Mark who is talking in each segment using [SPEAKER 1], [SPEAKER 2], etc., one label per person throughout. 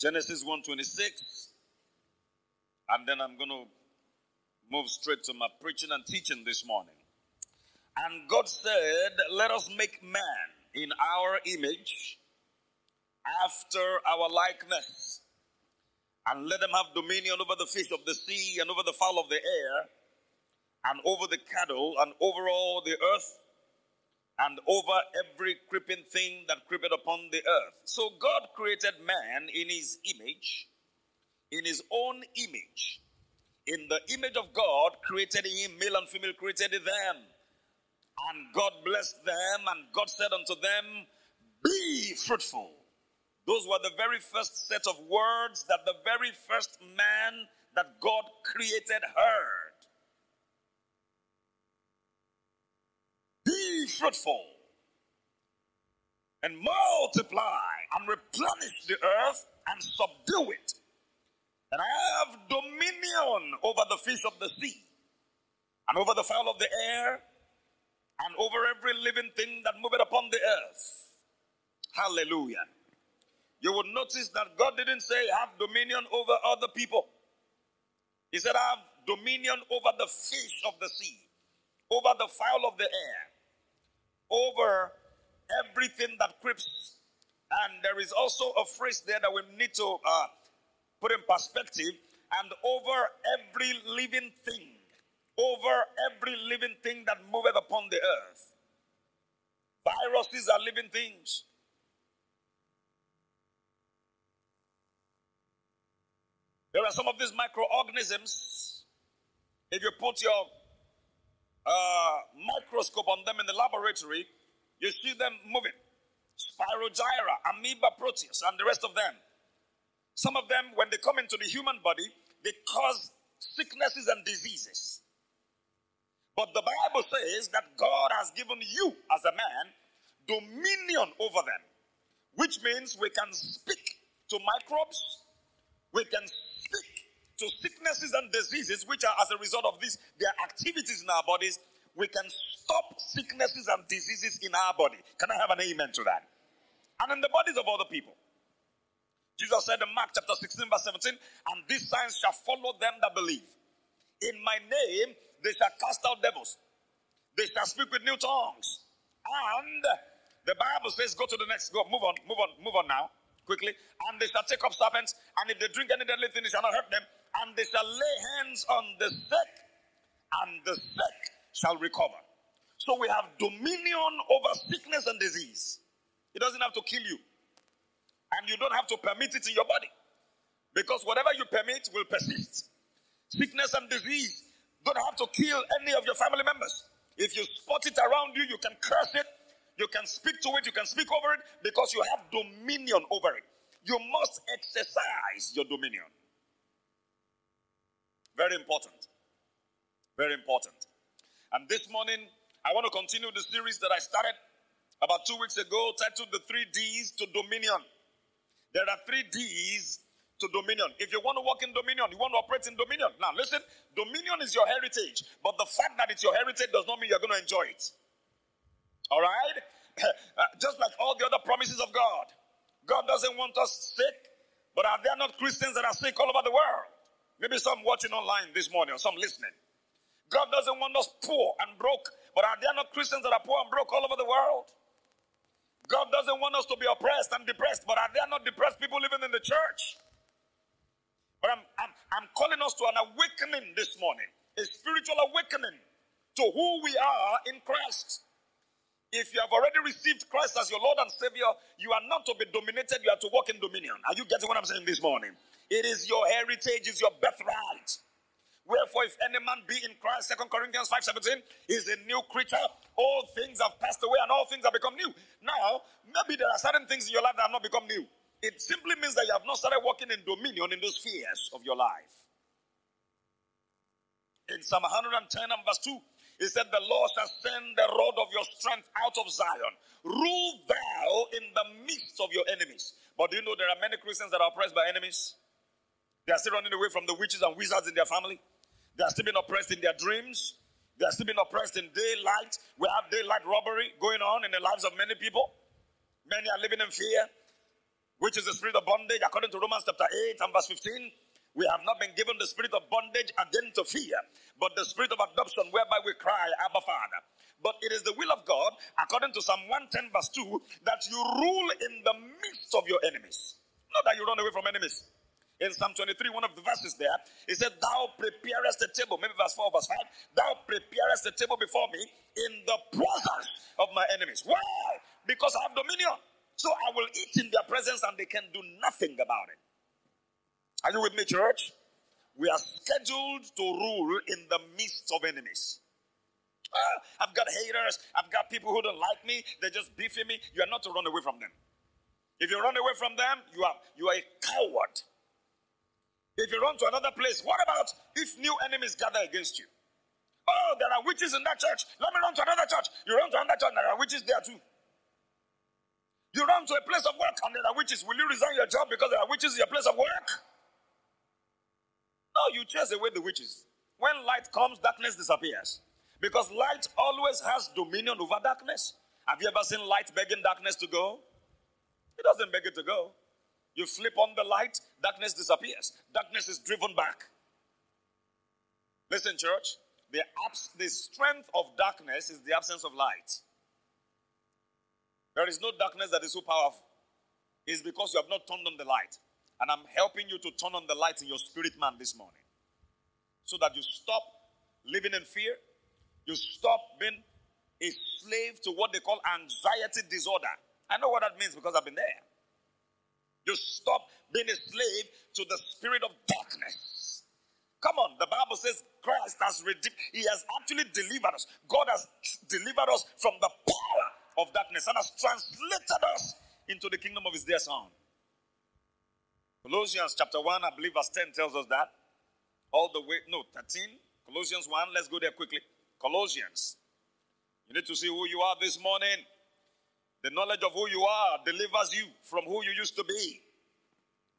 [SPEAKER 1] Genesis 1:26. And then I'm going to move straight to my preaching and teaching this morning. And God said, Let us make man in our image, after our likeness, and let them have dominion over the fish of the sea, and over the fowl of the air, and over the cattle, and over all the earth, and over every creeping thing that creepeth upon the earth. So God created man in his image, in his own image. In the image of God created him, male and female created them. And God blessed them, and God said unto them, Be fruitful. Those were the very first set of words that the very first man that God created heard. Be fruitful and multiply and replenish the earth and subdue it. And I have dominion over the fish of the sea and over the fowl of the air and over every living thing that moveth upon the earth. Hallelujah. You would notice that God didn't say, have dominion over other people. He said, have dominion over the fish of the sea, over the fowl of the air, over everything that creeps. And there is also a phrase there that we need to uh, put in perspective and over every living thing over every living thing that moveth upon the earth. Viruses are living things. There are some of these microorganisms. If you put your uh, microscope on them in the laboratory, you see them moving. Spirogyra, amoeba proteus, and the rest of them. Some of them, when they come into the human body, they cause sicknesses and diseases. But the Bible says that God has given you, as a man, dominion over them, which means we can speak to microbes, we can to sicknesses and diseases, which are as a result of this, their activities in our bodies. We can stop sicknesses and diseases in our body. Can I have an amen to that? And in the bodies of other people. Jesus said in Mark chapter 16, verse 17, and these signs shall follow them that believe. In my name, they shall cast out devils. They shall speak with new tongues. And the Bible says, go to the next, go, move on, move on, move on now, quickly. And they shall take up serpents, and if they drink any deadly thing, it shall not hurt them. And they shall lay hands on the sick, and the sick shall recover. So we have dominion over sickness and disease. It doesn't have to kill you. And you don't have to permit it in your body. Because whatever you permit will persist. Sickness and disease don't have to kill any of your family members. If you spot it around you, you can curse it, you can speak to it, you can speak over it because you have dominion over it. You must exercise your dominion. Very important. Very important. And this morning, I want to continue the series that I started about two weeks ago, titled The Three D's to Dominion. There are three D's to dominion. If you want to walk in dominion, you want to operate in dominion. Now, listen, dominion is your heritage, but the fact that it's your heritage does not mean you're going to enjoy it. All right? Uh, just like all the other promises of God. God doesn't want us sick, but are there not Christians that are sick all over the world? Maybe some watching online this morning or some listening. God doesn't want us poor and broke, but are there not Christians that are poor and broke all over the world? God doesn't want us to be oppressed and depressed, but are there not depressed people living in the church? But I'm, I'm, I'm calling us to an awakening this morning, a spiritual awakening to who we are in Christ. If you have already received Christ as your Lord and Savior, you are not to be dominated, you are to walk in dominion. Are you getting what I'm saying this morning? It is your heritage, it's your birthright. Wherefore, if any man be in Christ, 2 Corinthians 5:17, is a new creature. All things have passed away and all things have become new. Now, maybe there are certain things in your life that have not become new. It simply means that you have not started walking in dominion in those spheres of your life. In Psalm 110 and verse 2, he said, The Lord shall send the rod of your strength out of Zion. Rule thou in the midst of your enemies. But do you know there are many Christians that are oppressed by enemies? They are still running away from the witches and wizards in their family. They are still being oppressed in their dreams. They are still being oppressed in daylight. We have daylight robbery going on in the lives of many people. Many are living in fear. which is the spirit of bondage, according to Romans chapter 8 and verse 15. We have not been given the spirit of bondage again to fear, but the spirit of adoption whereby we cry, Abba Father. But it is the will of God, according to Psalm 110, verse 2, that you rule in the midst of your enemies. Not that you run away from enemies. In Psalm 23, one of the verses there, it said, Thou preparest a table, maybe verse 4, verse 5, Thou preparest a table before me in the presence of my enemies. Why? Because I have dominion. So I will eat in their presence and they can do nothing about it. Are you with me, church? We are scheduled to rule in the midst of enemies. Uh, I've got haters. I've got people who don't like me. They're just beefing me. You are not to run away from them. If you run away from them, you are you are a coward. If you run to another place, what about if new enemies gather against you? Oh, there are witches in that church. Let me run to another church. You run to another church, there are witches there too. You run to a place of work and there are witches. Will you resign your job because there are witches in your place of work? No, you chase away the witches. When light comes, darkness disappears. Because light always has dominion over darkness. Have you ever seen light begging darkness to go? It doesn't beg it to go. You flip on the light, darkness disappears. Darkness is driven back. Listen, church. The, abs- the strength of darkness is the absence of light. There is no darkness that is so powerful. It's because you have not turned on the light. And I'm helping you to turn on the light in your spirit man this morning. So that you stop living in fear, you stop being a slave to what they call anxiety disorder. I know what that means because I've been there. You stop being a slave to the spirit of darkness. Come on, the Bible says Christ has redeemed, He has actually delivered us. God has delivered us from the power of darkness and has translated us into the kingdom of His dear Son. Colossians chapter 1, I believe verse 10 tells us that. All the way, no, 13. Colossians 1, let's go there quickly. Colossians. You need to see who you are this morning. The knowledge of who you are delivers you from who you used to be.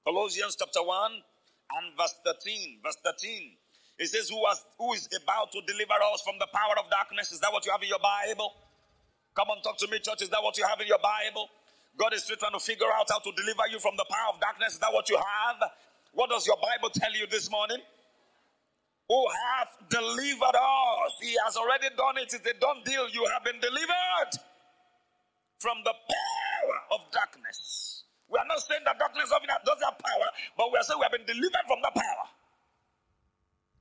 [SPEAKER 1] Colossians chapter 1 and verse 13. Verse 13. It says, who, has, who is about to deliver us from the power of darkness? Is that what you have in your Bible? Come on, talk to me, church. Is that what you have in your Bible? God is still trying to figure out how to deliver you from the power of darkness. Is that what you have? What does your Bible tell you this morning? who hath delivered us. He has already done it. It's a done deal. You have been delivered from the power of darkness. We are not saying that darkness of doesn't have power, but we are saying we have been delivered from that power.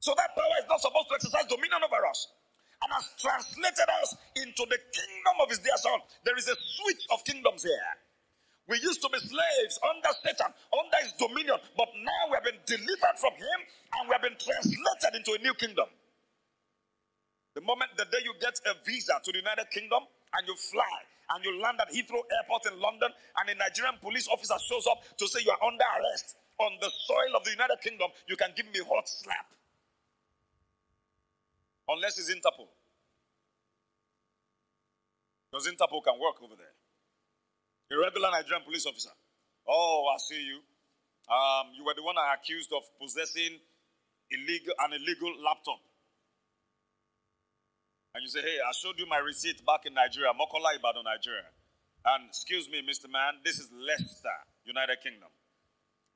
[SPEAKER 1] So that power is not supposed to exercise dominion over us and has translated us into the kingdom of his dear son. There is a switch of kingdoms here. We used to be slaves under Satan, under his dominion, but now we have been delivered from him and we have been translated into a new kingdom. The moment, the day you get a visa to the United Kingdom and you fly and you land at Heathrow Airport in London and a Nigerian police officer shows up to say you are under arrest on the soil of the United Kingdom, you can give me a hot slap. Unless it's Interpol. Because Interpol can work over there. A regular Nigerian police officer. Oh, I see you. Um, you were the one I accused of possessing illegal an illegal laptop. And you say, hey, I showed you my receipt back in Nigeria, Mokola Ibadan, Nigeria. And excuse me, Mr. Man, this is Leicester, United Kingdom.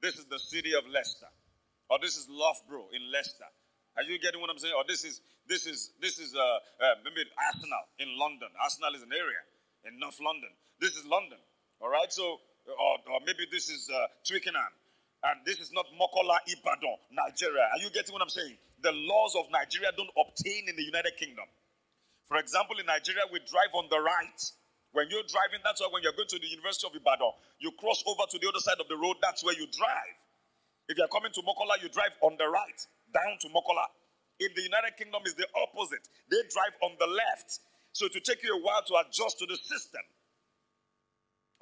[SPEAKER 1] This is the city of Leicester. Or this is Loughborough in Leicester. Are you getting what I'm saying? Or this is this is this is uh, uh, maybe Arsenal in London. Arsenal is an area in North London. This is London. All right, so, or, or maybe this is uh, Twickenham. And this is not Mokola Ibadan, Nigeria. Are you getting what I'm saying? The laws of Nigeria don't obtain in the United Kingdom. For example, in Nigeria, we drive on the right. When you're driving, that's why when you're going to the University of Ibadan, you cross over to the other side of the road, that's where you drive. If you're coming to Mokola, you drive on the right, down to Mokola. In the United Kingdom, is the opposite. They drive on the left. So it will take you a while to adjust to the system.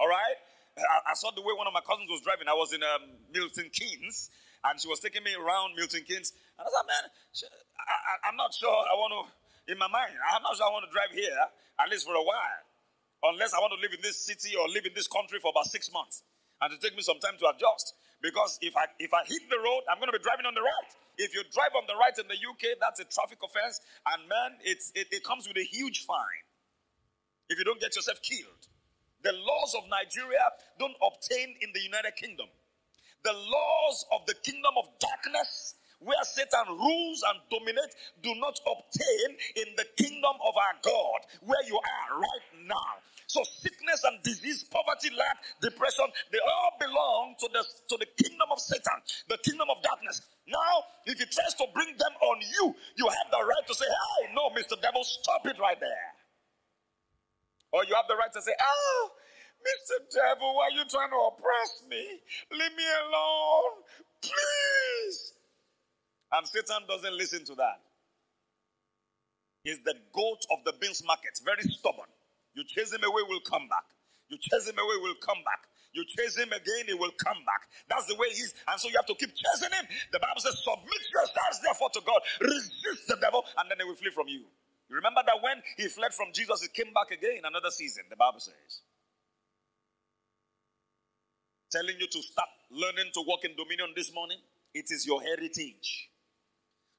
[SPEAKER 1] All right? I, saw the way one of my cousins was driving. I was in um, Milton Keynes, and she was taking me around Milton Keynes. And I said, man, I, am not sure I want to, in my mind, I'm not sure I want to drive here, at least for a while. Unless I want to live in this city or live in this country for about six months. And to take me some time to adjust. Because if I if I hit the road, I'm going to be driving on the right. If you drive on the right in the UK, that's a traffic offense. And man, it's, it, it comes with a huge fine if you don't get yourself killed. The laws of Nigeria don't obtain in the United Kingdom. The laws of the kingdom of darkness, where Satan rules and dominates, do not obtain in the kingdom of our God, where you are right now. So sickness and disease, poverty, lack, depression, they all belong to the, to the kingdom of Satan, the kingdom of darkness. Now, if he tries to bring them on you, you have the right to say, hey, no, Mr. Devil, stop it right there. Or you have the right to say, oh, Mr. Devil, why are you trying to oppress me? Leave me alone, please. And Satan doesn't listen to that. He's the goat of the beans market, very stubborn. You chase him away, will come back. You chase him away, will come back. You chase him again, he will come back. That's the way he is. And so you have to keep chasing him. The Bible says, Submit yourselves therefore to God, resist the devil, and then he will flee from you. You remember that when he fled from Jesus, he came back again another season, the Bible says. Telling you to start learning to walk in dominion this morning. It is your heritage.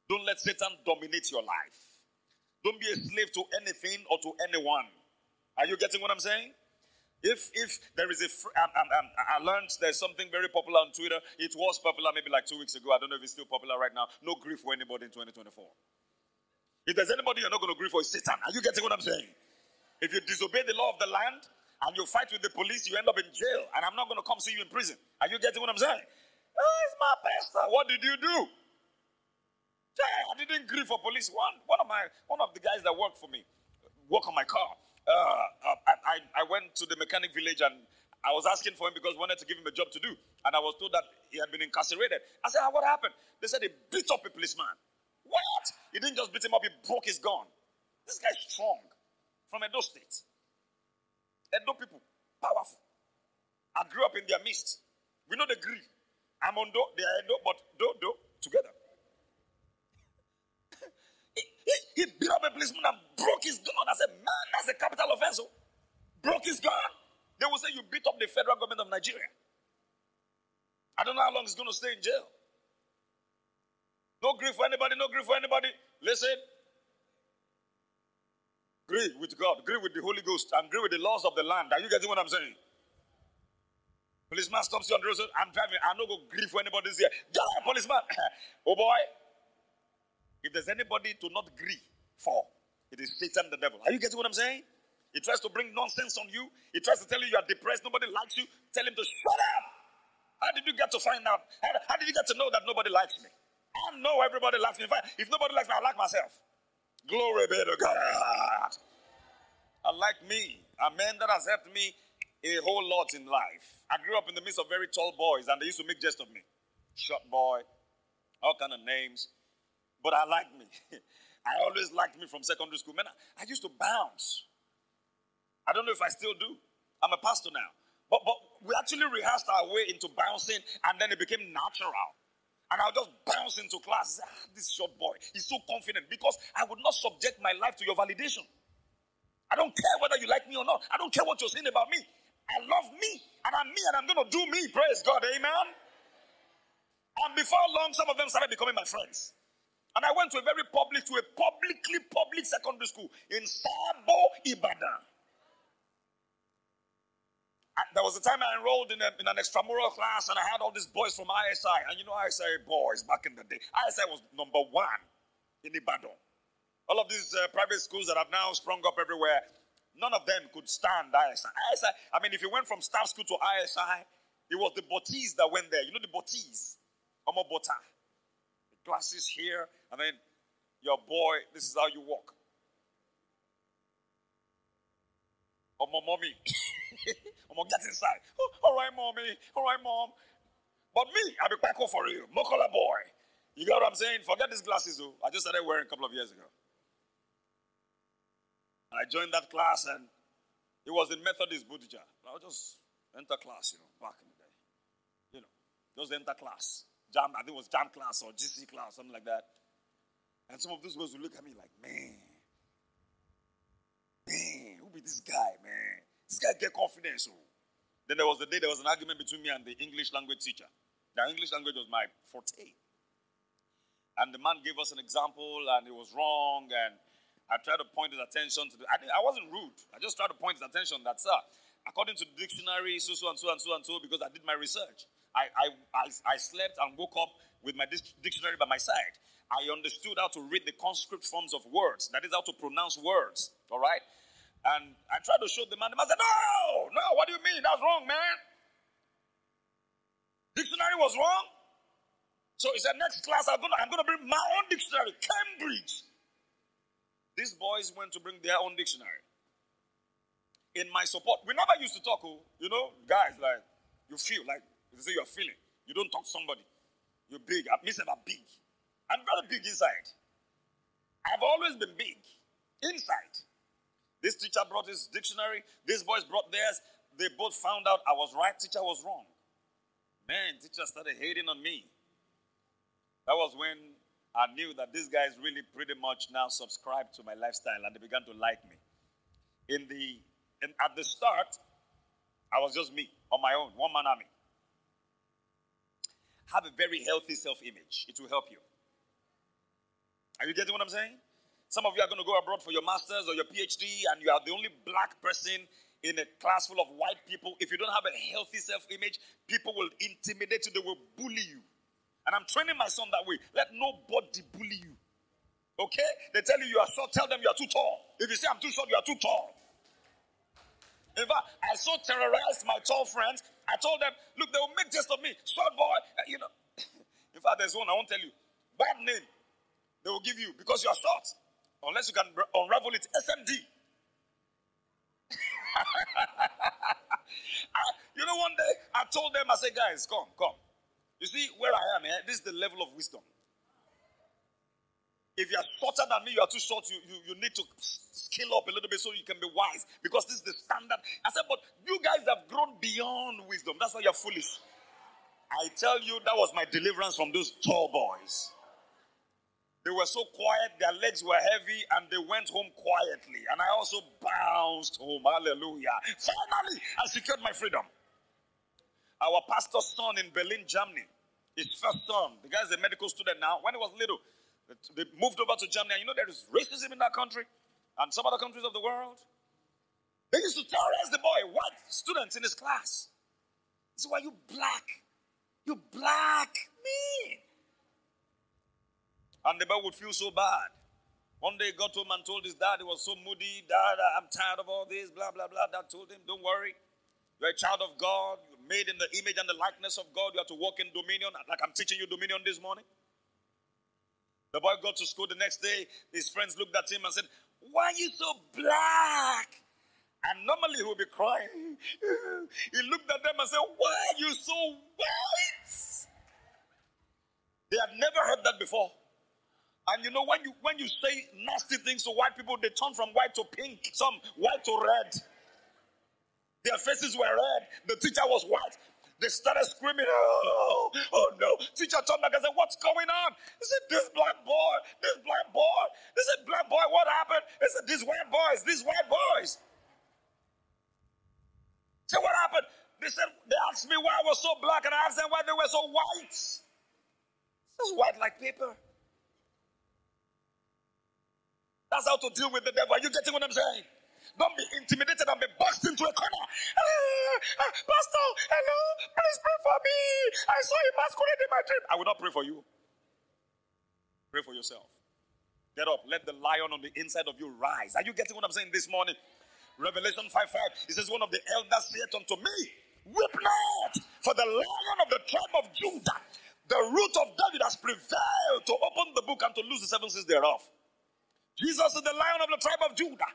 [SPEAKER 1] Don't let Satan dominate your life. Don't be a slave to anything or to anyone. Are you getting what I'm saying? If if there is a, um, um, um, I learned there's something very popular on Twitter. It was popular maybe like two weeks ago. I don't know if it's still popular right now. No grief for anybody in 2024. If there's anybody you're not going to grieve for, it's Satan. Are you getting what I'm saying? If you disobey the law of the land and you fight with the police, you end up in jail. And I'm not going to come see you in prison. Are you getting what I'm saying? Oh, it's my pastor. What did you do? I didn't grieve for police. One, one of my one of the guys that worked for me, work on my car. Uh, uh, I, I went to the mechanic village and I was asking for him because I wanted to give him a job to do. And I was told that he had been incarcerated. I said, ah, What happened? They said he beat up a policeman. What? He didn't just beat him up, he broke his gun. This guy's strong from Edo State. Edo people, powerful. I grew up in their midst. We know the Greek. I'm on Do, they are Edo, but Do, Do, together. He, he beat up a policeman and broke his gun. I said, man, that's a capital offense. Oh. Broke his gun. They will say you beat up the federal government of Nigeria. I don't know how long he's going to stay in jail. No grief for anybody, no grief for anybody. Listen. Agree with God, agree with the Holy Ghost, and agree with the laws of the land. Are you getting what I'm saying? Policeman stops you on the road. I'm driving. I don't go grief for anybody here. Get policeman. oh boy. If there's anybody to not agree for, it is Satan the devil. Are you getting what I'm saying? He tries to bring nonsense on you. He tries to tell you you are depressed, nobody likes you. Tell him to shut up. How did you get to find out? How, how did you get to know that nobody likes me? I know everybody likes me. If nobody likes me, I like myself. Glory be to God. I like me. A man that has helped me a whole lot in life. I grew up in the midst of very tall boys, and they used to make jest of me. Short boy, all kind of names but I liked me. I always liked me from secondary school. Man, I, I used to bounce. I don't know if I still do. I'm a pastor now. But, but we actually rehearsed our way into bouncing, and then it became natural. And I'll just bounce into class. Ah, this short boy, he's so confident because I would not subject my life to your validation. I don't care whether you like me or not. I don't care what you're saying about me. I love me, and I'm me, and I'm going to do me. Praise God. Amen. And before long, some of them started becoming my friends. And I went to a very public, to a publicly public secondary school in Sabo, Ibadan. I, there was a time I enrolled in, a, in an extramural class and I had all these boys from ISI. And you know, ISI boys back in the day. ISI was number one in Ibadan. All of these uh, private schools that have now sprung up everywhere, none of them could stand ISI. ISI, I mean, if you went from staff school to ISI, it was the Botis that went there. You know the Botis? Omo Bota glasses here, and then your boy, this is how you walk. Oh, my mommy. I'm gonna get inside. Oh, all right, mommy. All right, mom. But me, I'll be back for you. Mokola boy. You get what I'm saying? Forget these glasses, though. I just started wearing a couple of years ago. I joined that class and it was in Methodist Bodija. I was just enter class, you know, back in the day. You know, just enter class JAMB, I think it was JAMB class or GC class, something like that. And some of those boys would look at me like, man, man, who be this guy, man? This guy get confidence. Oh. Then there was the day there was an argument between me and the English language teacher. The English language was my forte. And the man gave us an example and it was wrong. And I tried to point his attention to the. I, I wasn't rude. I just tried to point his attention that, sir, according to the dictionary, so, so, and so, and so, and so, because I did my research. I, I, I, I slept and woke up with my dictionary by my side. I understood how to read the conscript forms of words. That is how to pronounce words. All right? And I tried to show the man. The man said, No, no, what do you mean? That's wrong, man. Dictionary was wrong. So he said, Next class, I'm going to I'm gonna bring my own dictionary, Cambridge. These boys went to bring their own dictionary. In my support, we never used to talk, oh, you know, guys, like, you feel like, you say you're feeling. You don't talk to somebody. You're big. I miss about big. I'm very big inside. I've always been big inside. This teacher brought his dictionary. These boys brought theirs. They both found out I was right, teacher was wrong. Man, teacher started hating on me. That was when I knew that these guys really pretty much now subscribed to my lifestyle and they began to like me. In the in, at the start, I was just me on my own, one man army. Have a very healthy self-image. It will help you. Are you getting what I'm saying? Some of you are going to go abroad for your master's or your PhD, and you are the only black person in a class full of white people. If you don't have a healthy self image, people will intimidate you, they will bully you. And I'm training my son that way. Let nobody bully you. Okay? They tell you you are short, tell them you are too tall. If you say I'm too short, you are too tall. In fact, I so terrorized my tall friends. I told them, look, they will make jest of me. Short boy, uh, you know. In fact, there's one I won't tell you. Bad name they will give you because you are short. Unless you can unravel it, SMD. you know, one day I told them, I said, guys, come, come. You see where I am, eh? this is the level of wisdom. If you are shorter than me, you are too short, you, you, you need to scale up a little bit so you can be wise because this is the standard. I said, but you guys have grown beyond wisdom. That's why you're foolish. I tell you, that was my deliverance from those tall boys. They were so quiet, their legs were heavy, and they went home quietly. And I also bounced home. Hallelujah. Finally, I secured my freedom. Our pastor's son in Berlin, Germany, his first son, the guy's a medical student now. When he was little, they moved over to Germany. And you know, there is racism in that country and some other countries of the world. They used to terrorize the boy, white students in his class. This is why you black. You black. Me. And the boy would feel so bad. One day he got home and told his dad he was so moody. Dad, I'm tired of all this, blah, blah, blah. Dad told him, Don't worry. You're a child of God. You're made in the image and the likeness of God. You have to walk in dominion, like I'm teaching you dominion this morning. The boy got to school the next day. His friends looked at him and said, Why are you so black? And normally he would be crying. he looked at them and said, Why are you so white? They had never heard that before. And you know, when you when you say nasty things to white people, they turn from white to pink, some white to red. Their faces were red. The teacher was white. They started screaming, oh, oh no. Teacher turned back and said, What's going on? He said, This black boy, this black boy. They said, Black boy, what happened? He said, These white boys, these white boys. Say, What happened? They said, They asked me why I was so black, and I asked them why they were so white. This is white like paper. That's how to deal with the devil. Are you getting what I'm saying? Don't be intimidated and be boxed into a corner. Uh, uh, Pastor, hello, please pray for me. I saw a masquerade in my dream. I will not pray for you. Pray for yourself. Get up. Let the lion on the inside of you rise. Are you getting what I'm saying this morning? Revelation 5 5. It says, One of the elders said unto me, Weep not, for the lion of the tribe of Judah, the root of David has prevailed to open the book and to loose the seven seals thereof. Jesus is the lion of the tribe of Judah.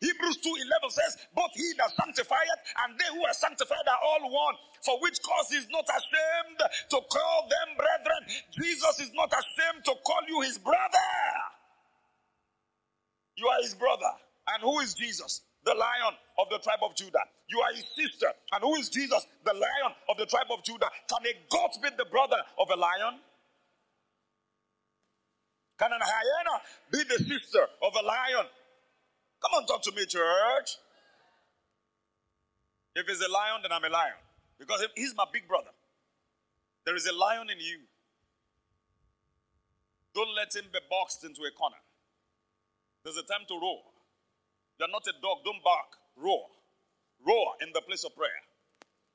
[SPEAKER 1] Hebrews 2:11 says, Both he that sanctifieth and they who are sanctified are all one. For which cause is not ashamed to call them brethren. Jesus is not ashamed to call you his brother. You are his brother. And who is Jesus? The lion of the tribe of Judah. You are his sister. And who is Jesus? The lion of the tribe of Judah. Can a goat be the brother of a lion? Can a hyena be the sister of a lion? Come on, talk to me, church. If he's a lion, then I'm a lion. Because he's my big brother. There is a lion in you. Don't let him be boxed into a corner. There's a time to roar. You're not a dog, don't bark, roar. Roar in the place of prayer.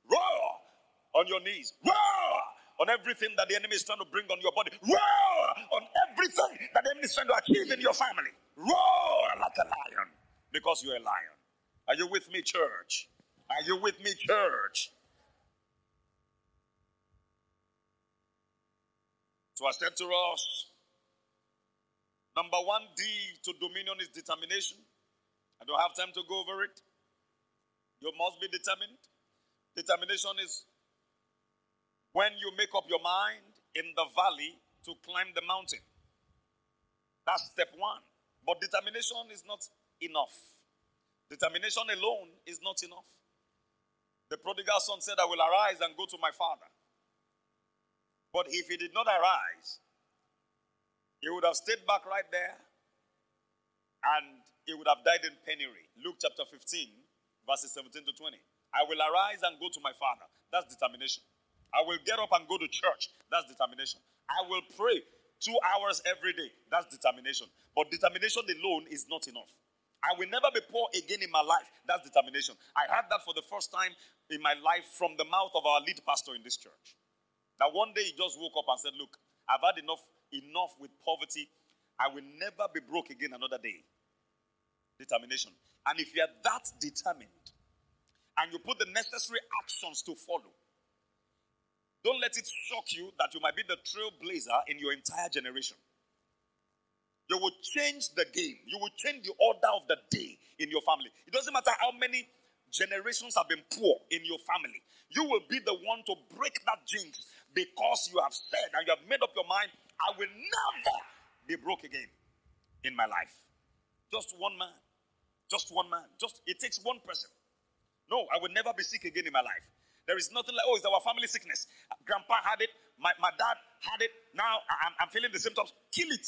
[SPEAKER 1] Roar on your knees. Roar on everything that the enemy is trying to bring on your body. Roar on everything that the enemy is trying to achieve in your family. Roar like a lion because you're a lion. Are you with me, church? Are you with me, church? So I said to us, number one D to dominion is determination. I don't have time to go over it. You must be determined. Determination is when you make up your mind in the valley to climb the mountain. That's step one. But determination is not enough. Determination alone is not enough. The prodigal son said, I will arise and go to my father. But if he did not arise, he would have stayed back right there and he would have died in penury. Luke chapter 15, verses 17 to 20. I will arise and go to my father. That's determination. I will get up and go to church. That's determination. I will pray two hours every day. That's determination. But determination alone is not enough. I will never be poor again in my life. That's determination. I had that for the first time in my life from the mouth of our lead pastor in this church. That one day he just woke up and said, Look, I've had enough, enough with poverty. I will never be broke again another day. Determination. And if you are that determined and you put the necessary actions to follow, don't let it shock you that you might be the trailblazer in your entire generation. You will change the game. You will change the order of the day in your family. It doesn't matter how many generations have been poor in your family. You will be the one to break that jinx because you have said and you have made up your mind, I will never be broke again in my life. Just one man. Just one man. Just it takes one person. No, I will never be sick again in my life. There is nothing like, oh, it's our family sickness. Grandpa had it, my, my dad had it. Now I'm, I'm feeling the symptoms. Kill it.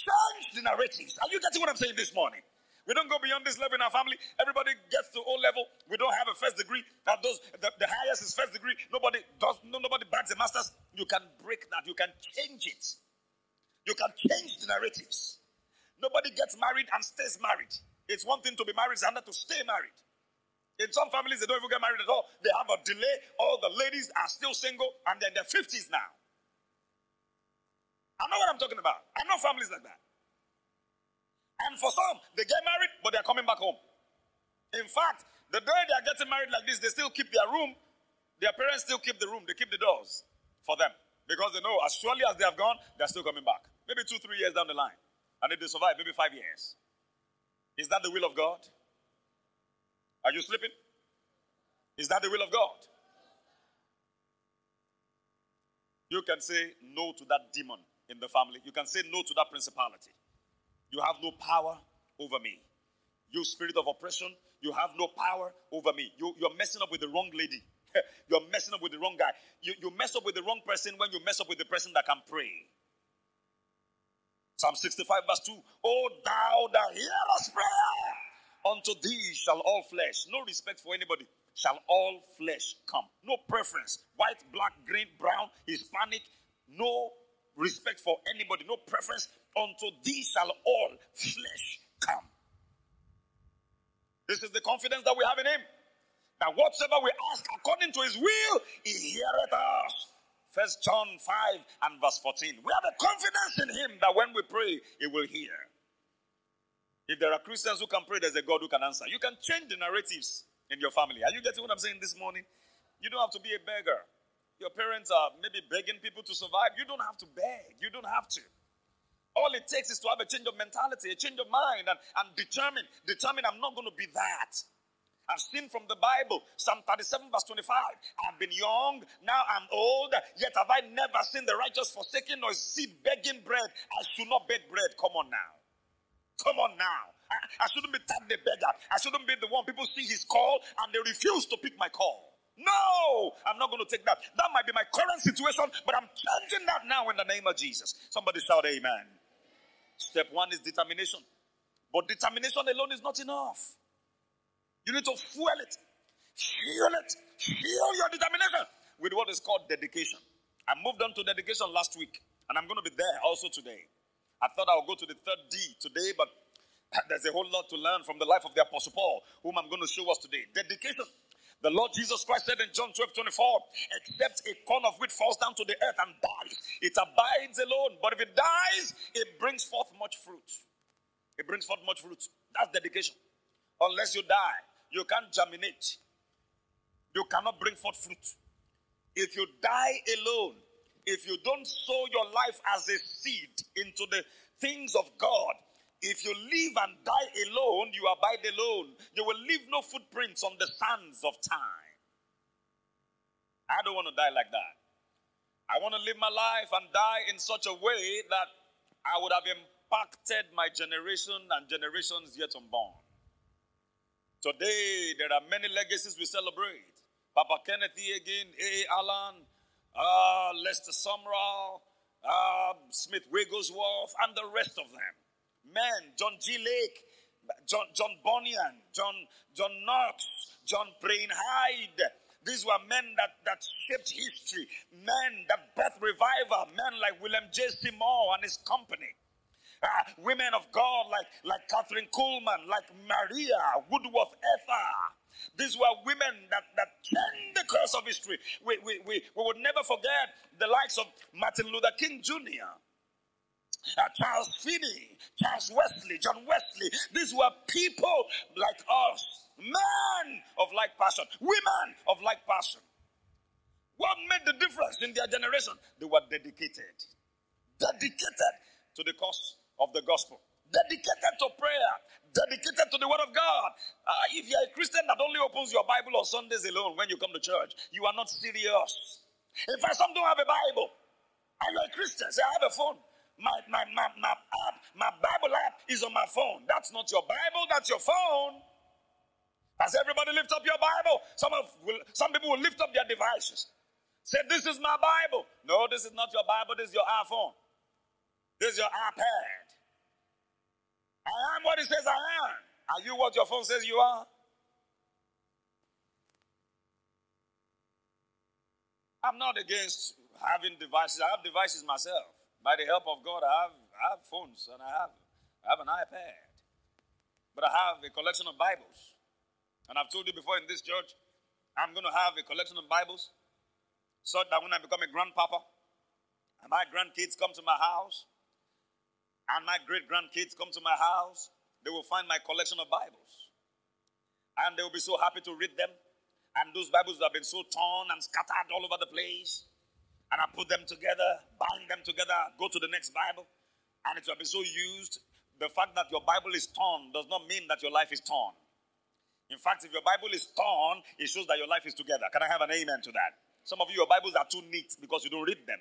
[SPEAKER 1] Change the narratives. Are you getting what I'm saying this morning? We don't go beyond this level in our family. Everybody gets to O level. We don't have a first degree. That those the, the highest is first degree. Nobody does no, nobody bags a master's. You can break that. You can change it. You can change the narratives. Nobody gets married and stays married. It's one thing to be married, it's another to stay married. In some families, they don't even get married at all. They have a delay. All the ladies are still single and they're in their 50s now. I know what I'm talking about. I know families like that. And for some, they get married, but they're coming back home. In fact, the day they are getting married like this, they still keep their room. Their parents still keep the room. They keep the doors for them. Because they know as surely as they have gone, they're still coming back. Maybe two, three years down the line. And if they survive, maybe five years. Is that the will of God? Are you sleeping? Is that the will of God? You can say no to that demon in the family. You can say no to that principality. You have no power over me. You spirit of oppression, you have no power over me. You, you're messing up with the wrong lady. you're messing up with the wrong guy. You, you mess up with the wrong person when you mess up with the person that can pray. Psalm 65, verse 2. Oh, thou that hearest prayer, unto thee shall all flesh, no respect for anybody, shall all flesh come. No preference. White, black, green, brown, Hispanic, no respect for anybody, no preference. Unto thee shall all flesh come. This is the confidence that we have in him. That whatsoever we ask according to his will, he heareth us. First John 5 and verse 14. We have a confidence in him that when we pray, he will hear. If there are Christians who can pray, there's a God who can answer. You can change the narratives in your family. Are you getting what I'm saying this morning? You don't have to be a beggar. Your parents are maybe begging people to survive. You don't have to beg. You don't have to. All it takes is to have a change of mentality, a change of mind, and, and determine, determine I'm not going to be that. I've seen from the Bible, Psalm 37, verse 25. I've been young, now I'm old, yet have I never seen the righteous forsaken nor seed begging bread. I should not beg bread. Come on now. Come on now. I, I shouldn't be tagged the beggar. I shouldn't be the one people see his call and they refuse to pick my call. No, I'm not going to take that. That might be my current situation, but I'm changing that now in the name of Jesus. Somebody shout, Amen. Step one is determination. But determination alone is not enough. You need to fuel it, fuel it, fuel your determination with what is called dedication. I moved on to dedication last week, and I'm going to be there also today. I thought I would go to the third D today, but There's a whole lot to learn from the life of the Apostle Paul, whom I'm going to show us today. Dedication. The Lord Jesus Christ said in John 12 24, except a corn of wheat falls down to the earth and dies, it abides alone. But if it dies, it brings forth much fruit. It brings forth much fruit. That's dedication. Unless you die, you can't germinate. You cannot bring forth fruit. If you die alone, if you don't sow your life as a seed into the things of God, if you live and die alone, you abide alone. You will leave no footprints on the sands of time. I don't want to die like that. I want to live my life and die in such a way that I would have impacted my generation and generations yet unborn. Today, there are many legacies we celebrate. Papa Kenneth E. Hagin, A. Allen, uh, Lester Sumrall, uh, Smith Wigglesworth, and the rest of them. Men, John G. Lake, John, John Bunyan, John, John Knox, John Praying Hyde. These were men that, that shaped history, men that birthed revival, men like William J. Seymour and his company. Uh, women of God like, like Kathryn Kuhlman, like Maria Woodworth Etter, these were women that, that changed the course of history. We, we, we, we would never forget the likes of Martin Luther King Jr., uh, Charles Finney, Charles Wesley, John Wesley. These were people like us, men of like passion, women of like passion. What made the difference in their generation? They were dedicated, dedicated to the cause of the gospel, dedicated to prayer, dedicated to the Word of God. Uh, if you're a Christian that only opens your Bible on Sundays alone when you come to church, you are not serious. In fact, some don't have a Bible. And you're a Christian. Say, I have a phone. My, my, my, my app, my Bible app is on my phone. That's not your Bible, that's your phone. As everybody lift up your Bible, some, of will, some people will lift up their devices. Say, This is my Bible. No, this is not your Bible, this is your iPhone. This is your iPad. I am what it says I am. Are you what your phone says you are? I'm not against having devices. I have devices myself. By the help of God, I have, I have phones and I have, I have an iPad. But I have a collection of Bibles. And I've told you before in this church, I'm going to have a collection of Bibles so that when I become a grandpapa and my grandkids come to my house, and my great grandkids come to my house, they will find my collection of Bibles. And they will be so happy to read them. And those Bibles have been so torn and scattered all over the place. And I put them together, bind them together, go to the next Bible. And it will be so used. The fact that your Bible is torn does not mean that your life is torn. In fact, if your Bible is torn, it shows that your life is together. Can I have an amen to that? Some of you, your Bibles are too neat because you don't read them.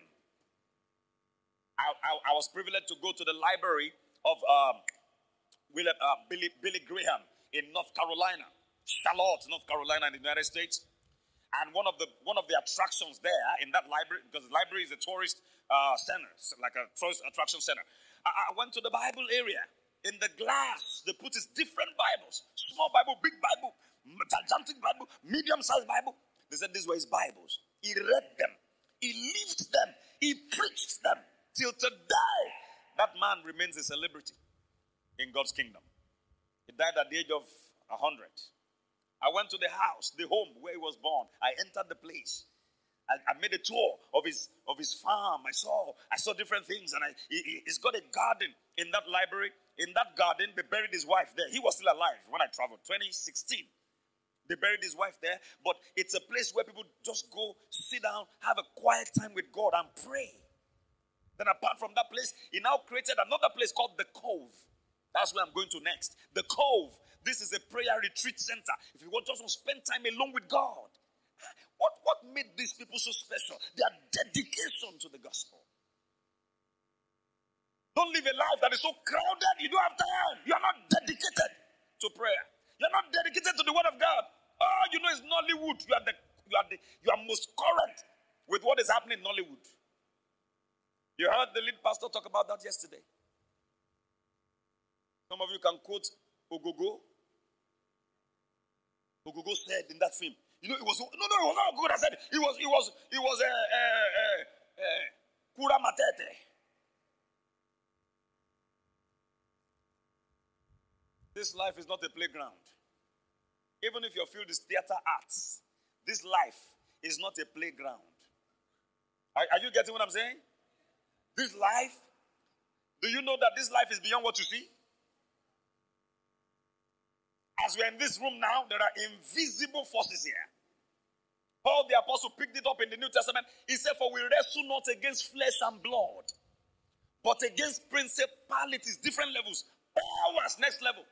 [SPEAKER 1] I, I, I was privileged to go to the library of um, William, uh, Billy, Billy Graham in North Carolina, Charlotte, North Carolina, in the United States. And one of the one of the attractions there in that library, because the library is a tourist uh, center, like a tourist attraction center. I, I went to the Bible area. In the glass, they put his different Bibles: small Bible, big Bible, gigantic Bible, medium-sized Bible. They said these were his Bibles. He read them, he lived them, he preached them. Till today, that man remains a celebrity in God's kingdom. He died at the age of 100. I went to the house, the home where he was born. I entered the place. I, I made a tour of his of his farm. I saw I saw different things, and I, he, he's got a garden in that library. In that garden, they buried his wife there. He was still alive when I traveled, 2016. They buried his wife there, but it's a place where people just go, sit down, have a quiet time with God, and pray. Then, apart from that place, he now created another place called the Cove. That's where I'm going to next. The Cove. This is a prayer retreat center. If you want to spend time alone with God, what, what made these people so special? Their dedication to the gospel. Don't live a life that is so crowded, you don't have time. You are not dedicated to prayer. You're not dedicated to the word of God. All you know is Nollywood. You are the you are the you are most current with what is happening in Nollywood. You heard the lead pastor talk about that yesterday. Some of you can quote Ogogo. Ogogo said in that film, you know, it was no, no, it was not good. I said it was, it was, it was a uh, uh, uh, Kura Matete. This life is not a playground. Even if your field is theater arts, this life is not a playground. Are, are you getting what I'm saying? This life, do you know that this life is beyond what you see? As we're in this room now, there are invisible forces here. Paul the apostle picked it up in the New Testament. He said, For we wrestle not against flesh and blood, but against principalities, different levels, powers, next level,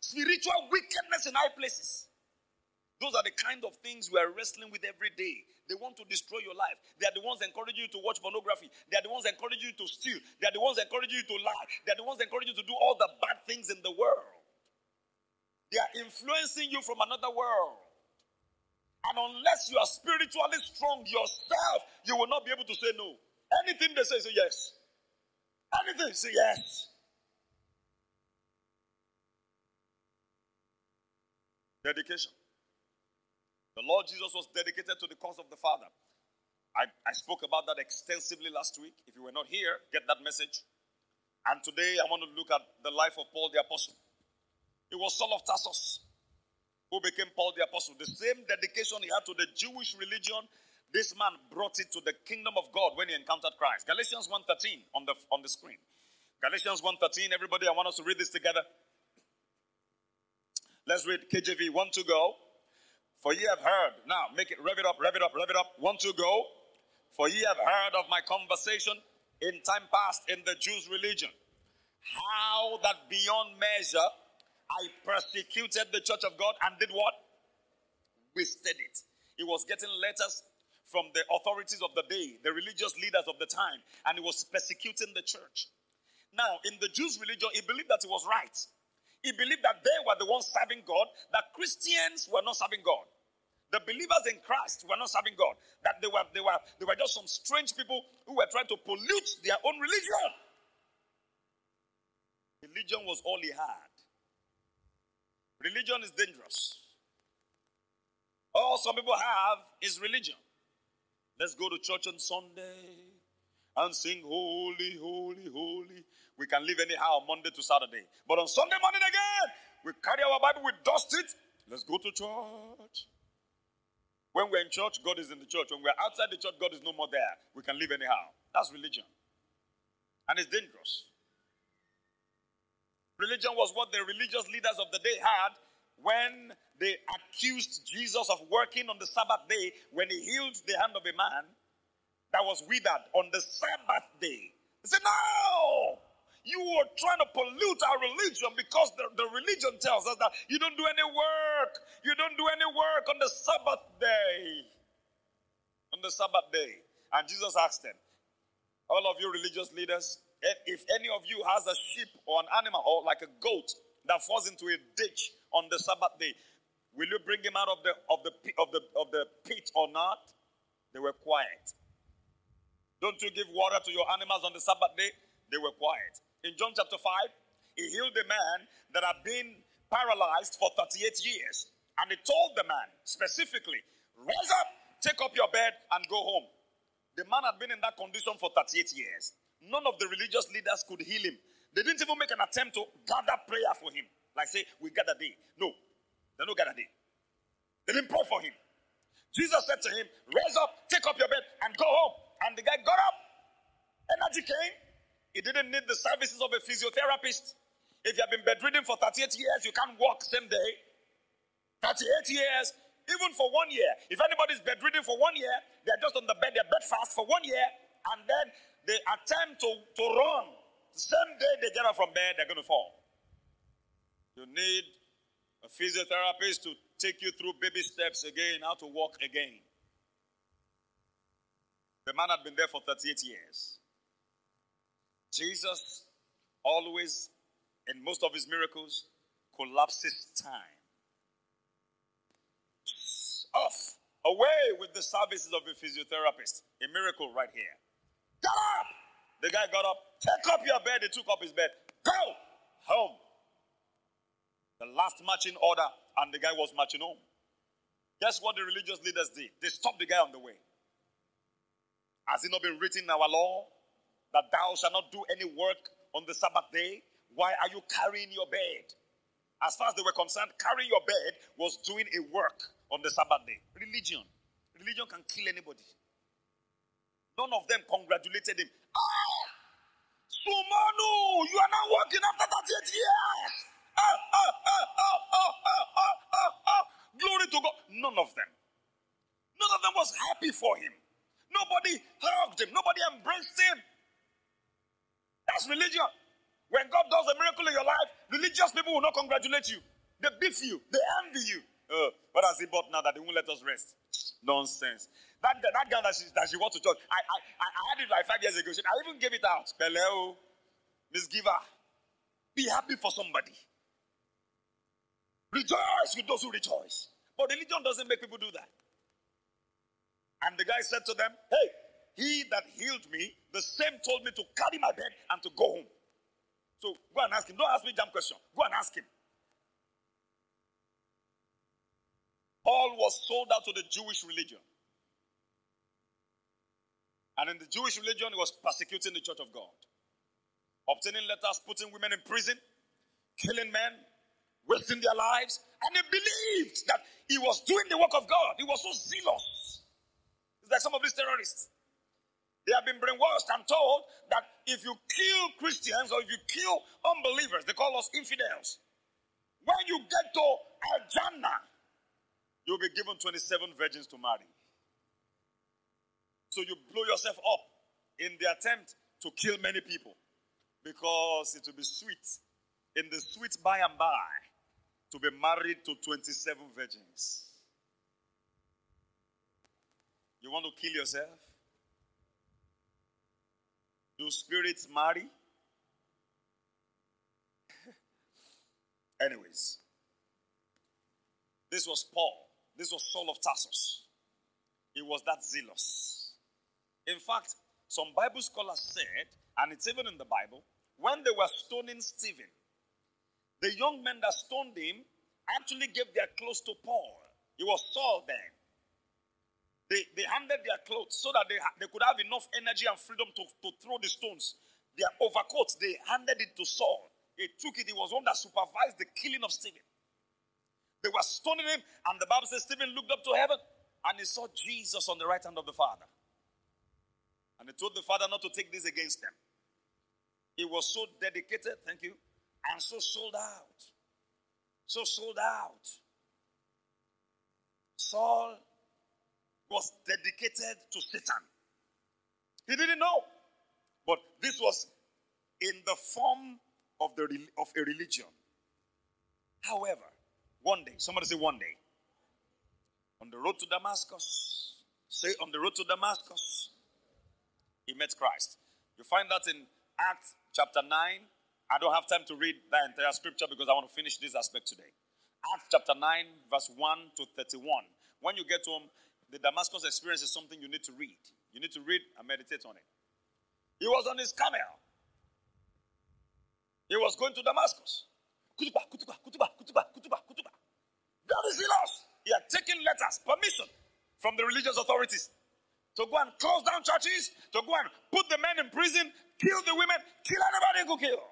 [SPEAKER 1] spiritual wickedness in high places. Those are the kind of things we are wrestling with every day. They want to destroy your life. They are the ones encouraging you to watch pornography. They are the ones encouraging you to steal. They are the ones encouraging you to lie. They are the ones encouraging you to do all the bad things in the world. They are influencing you from another world. And unless you are spiritually strong yourself, you will not be able to say no. Anything they say, say yes. Anything, say yes. Dedication. The Lord Jesus was dedicated to the cause of the Father. I, I spoke about that extensively last week. If you were not here, get that message. And today I want to look at the life of Paul the Apostle. It was Saul of Tarsus who became Paul the Apostle. The same dedication he had to the Jewish religion, this man brought it to the kingdom of God when he encountered Christ. Galatians 1.13 on the, on the screen. Galatians 1.13, everybody, I want us to read this together. Let's read KJV. One to go. For ye have heard. Now, make it, rev it up, rev it up, rev it up. One to go. For ye have heard of my conversation in time past in the Jews' religion. How that beyond measure I persecuted the church of God and did what? Wasted it. He was getting letters from the authorities of the day, the religious leaders of the time, and he was persecuting the church. Now, in the Jews' religion, he believed that he was right. He believed that they were the ones serving God, that Christians were not serving God. The believers in Christ were not serving God. That they were, they were, they were just some strange people who were trying to pollute their own religion. Religion was all he had. Religion is dangerous. All some people have is religion. Let's go to church on Sunday and sing holy, holy, holy. We can live anyhow Monday to Saturday. But on Sunday morning again, we carry our Bible, we dust it. Let's go to church. When we're in church, God is in the church. When we're outside the church, God is no more there. We can live anyhow. That's religion. And it's dangerous. Religion was what the religious leaders of the day had when they accused Jesus of working on the Sabbath day when he healed the hand of a man that was withered on the Sabbath day. He said, No! You are trying to pollute our religion because the, the religion tells us that you don't do any work. You don't do any work on the Sabbath day. On the Sabbath day. And Jesus asked them, All of you religious leaders, eh, if any of you has a sheep or an animal or like a goat that falls into a ditch on the Sabbath day, will you bring him out of the of the of the of the pit or not? They were quiet. Don't you give water to your animals on the Sabbath day? They were quiet. In John chapter 5, he healed a man that had been paralyzed for 38 years. And he told the man specifically, Rise up, take up your bed, and go home. The man had been in that condition for 38 years. None of the religious leaders could heal him. They didn't even make an attempt to gather prayer for him. Like say, we gather day. No, they don't gather day. They didn't pray for him. Jesus said to him, Rise up, take up your bed, and go home. And the guy got up. Energy came. He didn't need the services of a physiotherapist. If you have been bedridden for 38 years, you can't walk same day. 38 years, even for one year. If anybody's bedridden for one year, they're just on the bed, they're bedfast for one year, and then they attempt to, to run. Same day they get up from bed, they're going to fall. You need a physiotherapist to take you through baby steps again, how to walk again. The man had been there for 38 years. Jesus always, in most of his miracles, collapses time. Off, away with the services of a physiotherapist. A miracle right here. Get up! The guy got up, take up your bed. He took up his bed. Go home. The last marching order, and the guy was marching home. Guess what the religious leaders did? They stopped the guy on the way. Has it not been written in our law that thou shalt not do any work on the Sabbath day? Why are you carrying your bed? As far as they were concerned, carrying your bed was doing a work on the Sabbath day. Religion. Religion can kill anybody. None of them congratulated him. Ah! Sumanu, you are now working after 38 years. Ah, ah, ah, ah, ah, ah, ah, ah, ah. Glory to God. None of them. None of them was happy for him. Nobody hugged him. Nobody embraced him. That's religion. When God does a miracle in your life, religious people will not congratulate you. They beef you. They envy you. Uh, what has he bought now that they won't let us rest? Nonsense. That, that, girl that she, that she wants to church, I, I, I had it like five years ago. I even gave it out. Beleo, Miss Giver. Be happy for somebody. Rejoice with those who rejoice. But religion doesn't make people do that. And the guy said to them, Hey, he that healed me, the same told me to carry my bed and to go home. So go and ask him. Don't ask me dumb question. Go and ask him. Paul was sold out to the Jewish religion. And in the Jewish religion, he was persecuting the church of God, obtaining letters, putting women in prison, killing men, wasting their lives. And they believed that he was doing the work of God. He was so zealous. Like some of these terrorists. They have been brainwashed and told that if you kill Christians or if you kill unbelievers, they call us infidels. When you get to Al Jannah, you'll be given 27 virgins to marry. So you blow yourself up in the attempt to kill many people because it will be sweet. In the sweet by and by, to be married to 27 virgins. You want to kill yourself? Do spirits marry? Anyways, this was Paul. This was Saul of Tarsus. He was that zealous. In fact, some Bible scholars said, and it's even in the Bible, when they were stoning Stephen, the young men that stoned him actually gave their clothes to Paul. He was Saul then. They, they handed their clothes so that they, they could have enough energy and freedom to, to throw the stones. Their overcoats, they handed it to Saul. He took it. He was one that supervised the killing of Stephen. They were stoning him, and the Bible says Stephen looked up to heaven and he saw Jesus on the right hand of the Father. And he told the Father not to take this against them. He was so dedicated, thank you, and so sold out. So sold out. Saul was dedicated to Satan. He didn't know. But this was in the form of, the, of a religion. However, one day, somebody say one day, on the road to Damascus, say on the road to Damascus, he met Christ. You find that in Acts chapter 9. I don't have time to read that entire scripture because I want to finish this aspect today. Acts chapter 9, verse 1 to 31. When you get home, the Damascus experience is something you need to read. You need to read and meditate on it. He was on his camel. He was going to Damascus. Kutuba, kutuba, kutuba, kutuba, kutuba, kutuba. God is zealous. He had taken letters, permission from the religious authorities to go and close down churches, to go and put the men in prison, kill the women, kill anybody who could kill.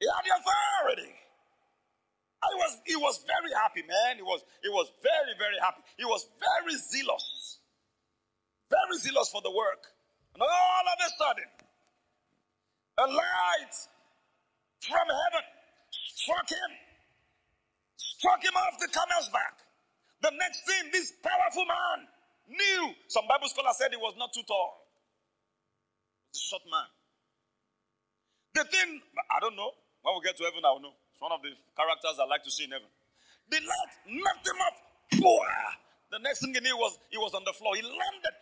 [SPEAKER 1] He had the authority. I was, he was very happy, man. He was, he was very, very happy. He was very zealous. Very zealous for the work. And all of a sudden, a light from heaven struck him. Struck him off the camel's back. The next thing, this powerful man knew. Some Bible scholars said he was not too tall. He's a short man. The thing, I don't know. When we get to heaven, I'll know. It's one of the characters I like to see in heaven. The light knocked him off. The next thing he knew was he was on the floor. He landed.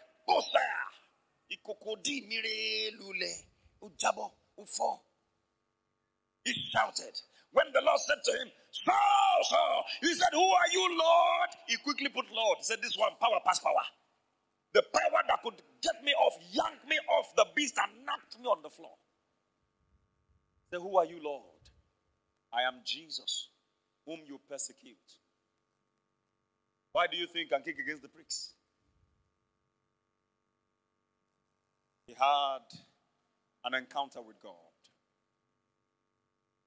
[SPEAKER 1] He shouted. When the Lord said to him, Saul, Saul, he said, Who are you, Lord? He quickly put Lord. He said, This one, power past power. The power that could get me off, yank me off the beast, and knocked me on the floor. He said, Who are you, Lord? I am Jesus, whom you persecute. Why do you think I kick against the pricks? He had an encounter with God.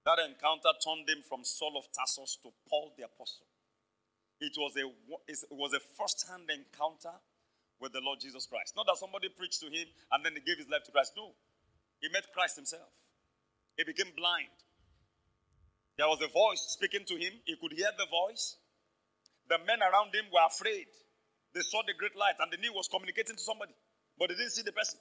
[SPEAKER 1] That encounter turned him from Saul of Tarsus to Paul the Apostle. It was a, it was a first hand encounter with the Lord Jesus Christ. Not that somebody preached to him and then he gave his life to Christ. No. He met Christ himself. He became blind. There was a voice speaking to him. He could hear the voice. The men around him were afraid. They saw the great light and they knew was communicating to somebody, but they didn't see the person.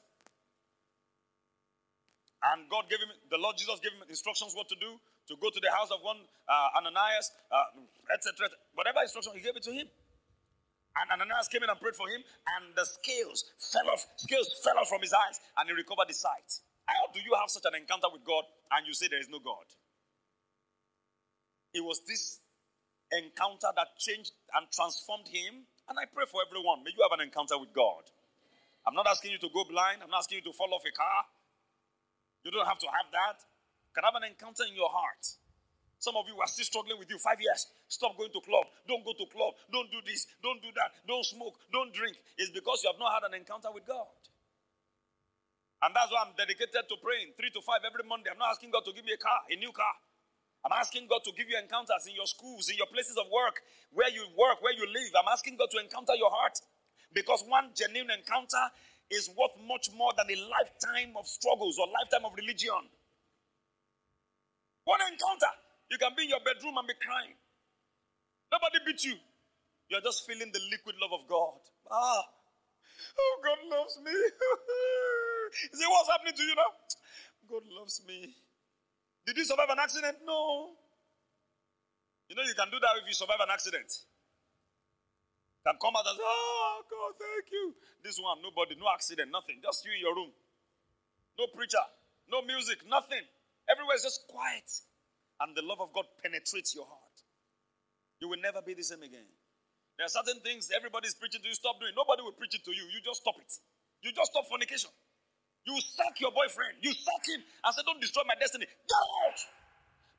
[SPEAKER 1] And God gave him, the Lord Jesus gave him instructions what to do, to go to the house of one uh, Ananias, uh, etc. Whatever instruction, he gave it to him. And Ananias came in and prayed for him, and the scales fell off, scales fell off from his eyes, and he recovered his sight. How do you have such an encounter with God and you say there is no God? It was this encounter that changed and transformed him. And I pray for everyone. May you have an encounter with God. I'm not asking you to go blind. I'm not asking you to fall off a car. You don't have to have that. You can have an encounter in your heart. Some of you are still struggling with you. Five years. Stop going to club. Don't go to club. Don't do this. Don't do that. Don't smoke. Don't drink. It's because you have not had an encounter with God. And that's why I'm dedicated to praying three to five every Monday. I'm not asking God to give me a car, a new car. I'm asking God to give you encounters in your schools, in your places of work, where you work, where you live. I'm asking God to encounter your heart. Because one genuine encounter is worth much more than a lifetime of struggles or lifetime of religion. One encounter, you can be in your bedroom and be crying. Nobody beat you. You're just feeling the liquid love of God. Ah, oh, God loves me. you say, what's happening to you now? God loves me. Did you survive an accident? No. You know, you can do that if you survive an accident can come out and say, Oh, God, thank you. This one, nobody, no accident, nothing. Just you in your room. No preacher, no music, nothing. Everywhere is just quiet. And the love of God penetrates your heart. You will never be the same again. There are certain things everybody's preaching to you, stop doing. Nobody will preach it to you. You just stop it. You just stop fornication. You sack your boyfriend. You sack him and say, Don't destroy my destiny. Get out!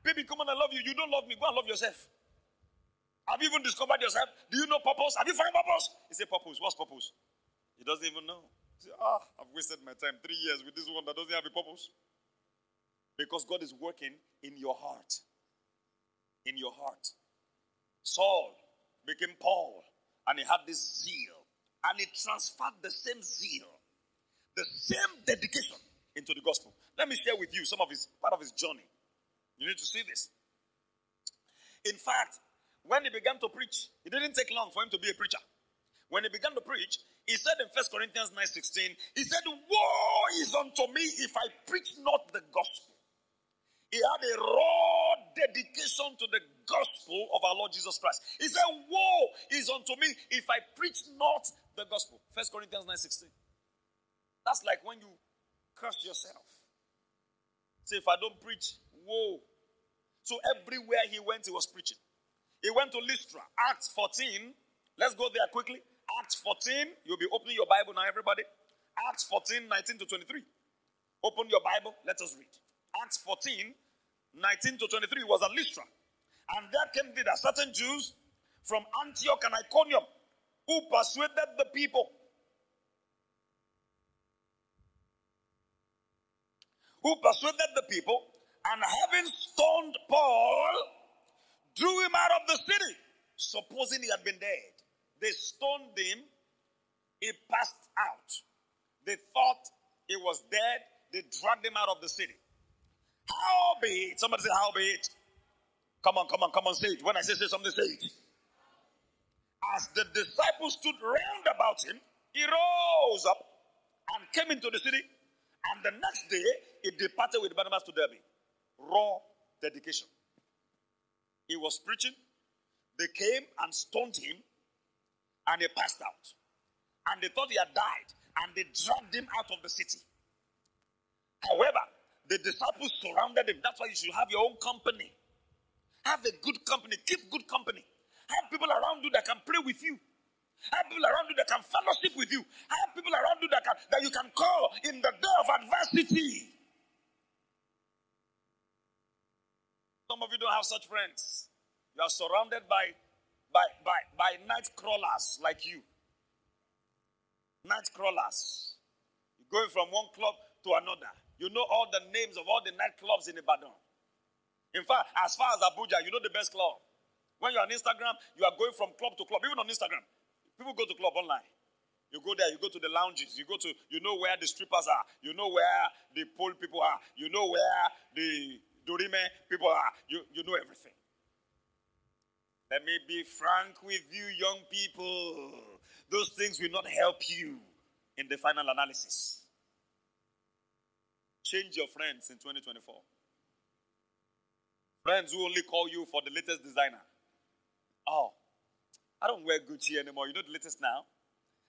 [SPEAKER 1] Baby, come on, I love you. You don't love me. Go and love yourself. Have you even discovered yourself? Do you know purpose? Have you found purpose? He said, Purpose. What's purpose? He doesn't even know. He said, Ah, I've wasted my time. Three years with this one that doesn't have a purpose. Because God is working in your heart. In your heart. Saul became Paul, and he had this zeal. And he transferred the same zeal, the same dedication into the gospel. Let me share with you some of his part of his journey. You need to see this. In fact, when he began to preach, it didn't take long for him to be a preacher. When he began to preach, he said in 1 Corinthians 9:16, he said, Woe is unto me if I preach not the gospel. He had a raw dedication to the gospel of our Lord Jesus Christ. He said, Woe is unto me if I preach not the gospel. 1 Corinthians 9:16. That's like when you curse yourself. Say, if I don't preach, woe. So everywhere he went, he was preaching. He went to Lystra. Acts 14. Let's go there quickly. Acts 14. You'll be opening your Bible now, everybody. Acts 14, 19 to 23. Open your Bible. Let us read. Acts 14, 19 to 23 was at Lystra. And there came thither certain Jews from Antioch and Iconium who persuaded the people. Who persuaded the people and having stoned Paul, drew him out of the city, supposing he had been dead. They stoned him, he passed out. They thought he was dead, they dragged him out of the city. How be it? Somebody say, How be it? Come on, come on, come on, say it. When I say say something, say it. As the disciples stood round about him, he rose up and came into the city. And the next day, he departed with Barnabas to Derbe. Raw dedication. He was preaching. They came and stoned him, and he passed out. And they thought he had died, and they dragged him out of the city. However, the disciples surrounded him. That's why you should have your own company. Have a good company. Keep good company. Have people around you that can pray with you. Have people around you that can fellowship with you. I Have people around you that can that you can call in the day of adversity. Some of you don't have such friends. You are surrounded by, by, by, by night crawlers like you. Night crawlers. You're going from one club to another. You know all the names of all the nightclubs in Ibadan. In fact, as far as Abuja, you know the best club. When you're on Instagram, you are going from club to club. Even on Instagram, people go to club online. You go there, you go to the lounges, you go to, you know where the strippers are, you know where the pole people are, you know where the Dorime people are, you, you know everything. Let me be frank with you, young people. Those things will not help you in the final analysis. Change your friends in 2024. Friends who only call you for the latest designer. Oh, I don't wear Gucci anymore. You know the latest now?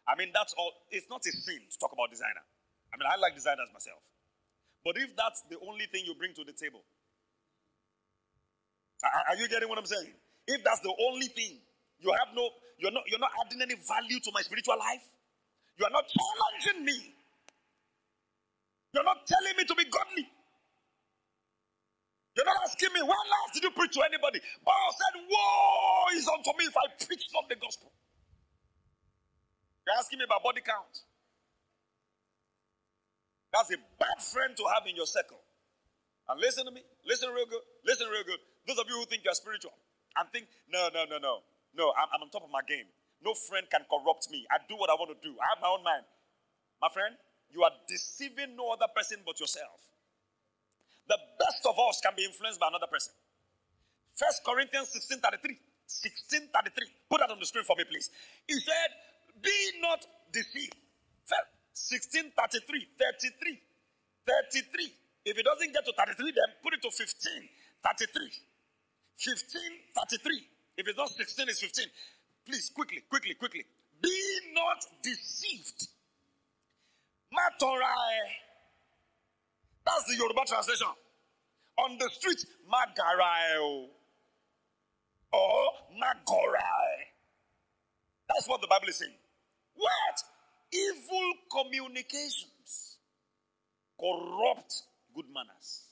[SPEAKER 1] I mean, that's all. It's not a sin to talk about designer. I mean, I like designers myself. But if that's the only thing you bring to the table, are you getting what I'm saying? If that's the only thing, you have no, you're not, you're not adding any value to my spiritual life. You are not challenging me. You're not telling me to be godly. You're not asking me, when last did you preach to anybody? Paul said, Woe is unto me if I preach not the gospel. You're asking me about body count. That's a bad friend to have in your circle. And listen to me. Listen real good. Listen real good. Those of you who think you're spiritual and think, no, no, no, no. No, I'm, I'm on top of my game. No friend can corrupt me. I do what I want to do. I have my own mind. My friend, you are deceiving no other person but yourself. The best of us can be influenced by another person. First Corinthians 16 33. 16 33. Put that on the screen for me, please. He said, Be not deceived. 16 33. 33. 33. If it doesn't get to 33, then put it to 15. 33. 15 33. If it's not 16, it's 15. Please, quickly, quickly, quickly. Be not deceived. Matorai that's the Yoruba translation. On the street, Magarai oh. or Magorai. That's what the Bible is saying. What? Evil communications corrupt good manners.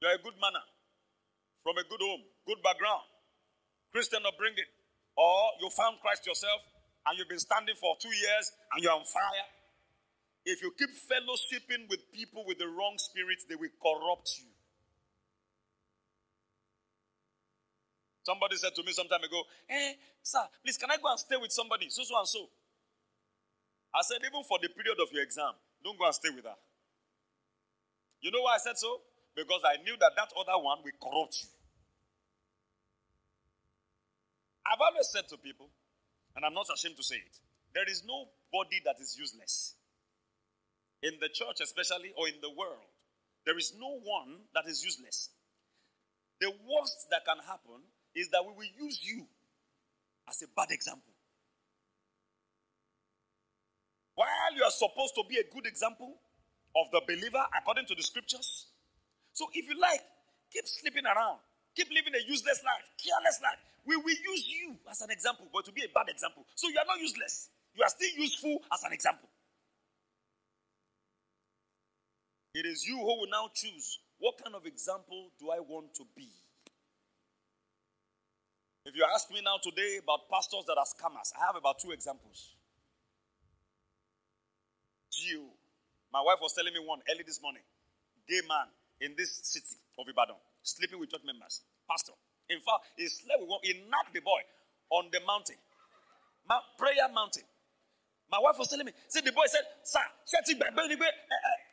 [SPEAKER 1] You're a good manner from a good home, good background, Christian upbringing, or you found Christ yourself and you've been standing for two years and you're on fire if you keep fellowshipping with people with the wrong spirits, they will corrupt you. Somebody said to me some time ago, Hey, eh, sir, please, can I go and stay with somebody? So, so, and so. I said, even for the period of your exam, don't go and stay with her. You know why I said so? Because I knew that that other one will corrupt you. I've always said to people, and I'm not ashamed to say it, there is nobody that is useless in the church, especially, or in the world, there is no one that is useless. The worst that can happen is that we will use you as a bad example. While you are supposed to be a good example of the believer according to the scriptures. So if you like, keep sleeping around, keep living a useless life, careless life. We will use you as an example, but to be a bad example. So you are not useless. You are still useful as an example. It is you who will now choose what kind of example do I want to be? If you ask me now today about pastors that are scammers, I have about two examples. Gio, my wife was telling me one early this morning. Gay man in this city of Ibadan, sleeping with church members. Pastor. In fact, he slept with one, he knocked the boy on the mountain. Mount, prayer mountain. My wife was telling me, see, the boy said, Sir,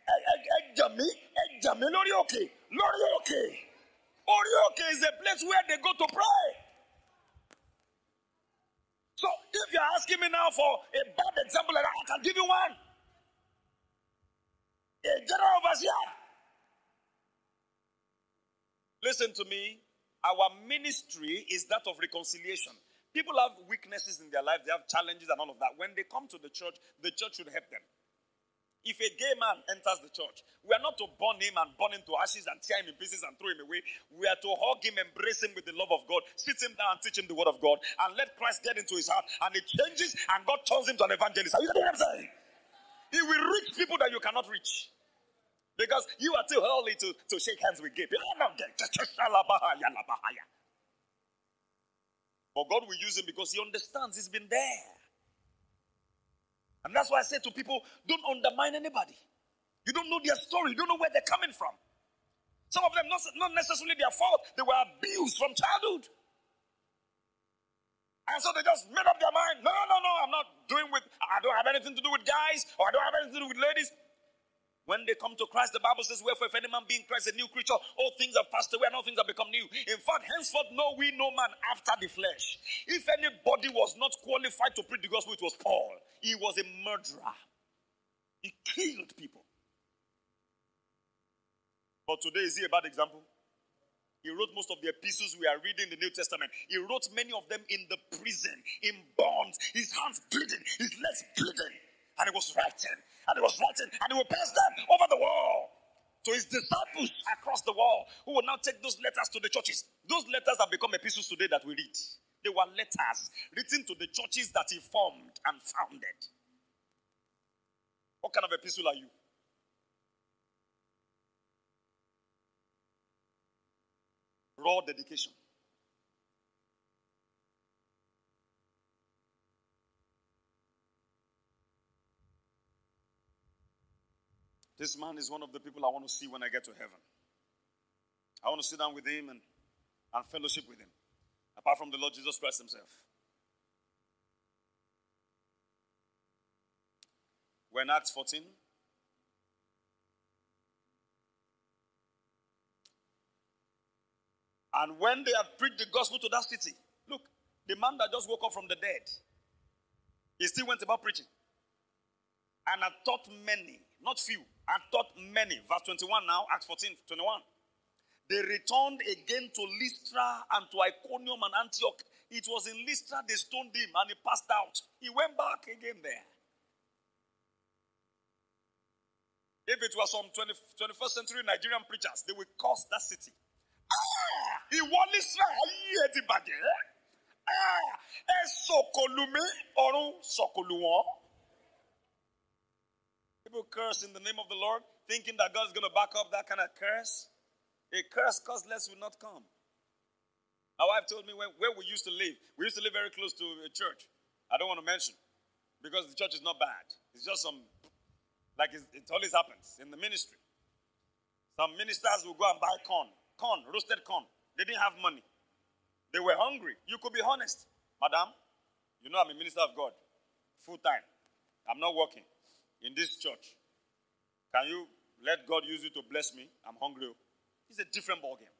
[SPEAKER 1] ẹ jà mí ẹ jà mí lórí òkè lórí òkè orí òkè is a place where they go to pray. So if you're asking me now for a bad example I can give you one. A general overseer. Listen to me. Our ministry is that of reconciliation. People have weaknesses in their life, they have challenges and all of that. When they come to the church, the church should help them. If a gay man enters the church, we are not to burn him and burn him to ashes and tear him in pieces and throw him away. We are to hug him, embrace him with the love of God, sit him down teach him the word of God, and let Christ get into his heart. And it changes, and God turns him to an evangelist. Are you what I'm saying? He will reach people that you cannot reach. Because you are too holy to, to shake hands with gay people. But God will use him because he understands he's been there. And that's why I say to people, don't undermine anybody. You don't know their story, you don't know where they're coming from. Some of them, not, not necessarily their fault, they were abused from childhood. And so they just made up their mind no, no, no, I'm not doing with, I don't have anything to do with guys, or I don't have anything to do with ladies. When they come to Christ, the Bible says, Wherefore, if any man be in Christ, a new creature, all things have passed away, and all things have become new. In fact, henceforth know we no man after the flesh. If anybody was not qualified to preach the gospel, it was Paul. He was a murderer, he killed people. But today, is he a bad example? He wrote most of the epistles we are reading in the New Testament. He wrote many of them in the prison, in bonds, his hands bleeding, his legs bleeding. And he was writing, and he was writing, and he would pass them over the wall to his disciples across the wall who will now take those letters to the churches. Those letters have become epistles today that we read. They were letters written to the churches that he formed and founded. What kind of epistle are you? Raw dedication. This man is one of the people I want to see when I get to heaven. I want to sit down with him and, and fellowship with him, apart from the Lord Jesus Christ himself. We're in Acts 14. And when they had preached the gospel to that city, look, the man that just woke up from the dead, he still went about preaching. And I taught many, not few, I taught many. Verse 21 now, Acts 14, 21. They returned again to Lystra and to Iconium and Antioch. It was in Lystra they stoned him and he passed out. He went back again there. If it was some 20, 21st century Nigerian preachers, they would curse that city. Ah! He Lystra, ayé ti bàjẹ́. Ah! Ẹ sọ̀kòlù mi. People curse in the name of the Lord, thinking that God's going to back up that kind of curse. A curse causeless will not come. My wife told me where we used to live. We used to live very close to a church. I don't want to mention because the church is not bad. It's just some, like it always happens in the ministry. Some ministers will go and buy corn, corn, roasted corn. They didn't have money. They were hungry. You could be honest. Madam, you know I'm a minister of God, full time. I'm not working in this church. Can you let God use you to bless me? I'm hungry. It's a different ballgame.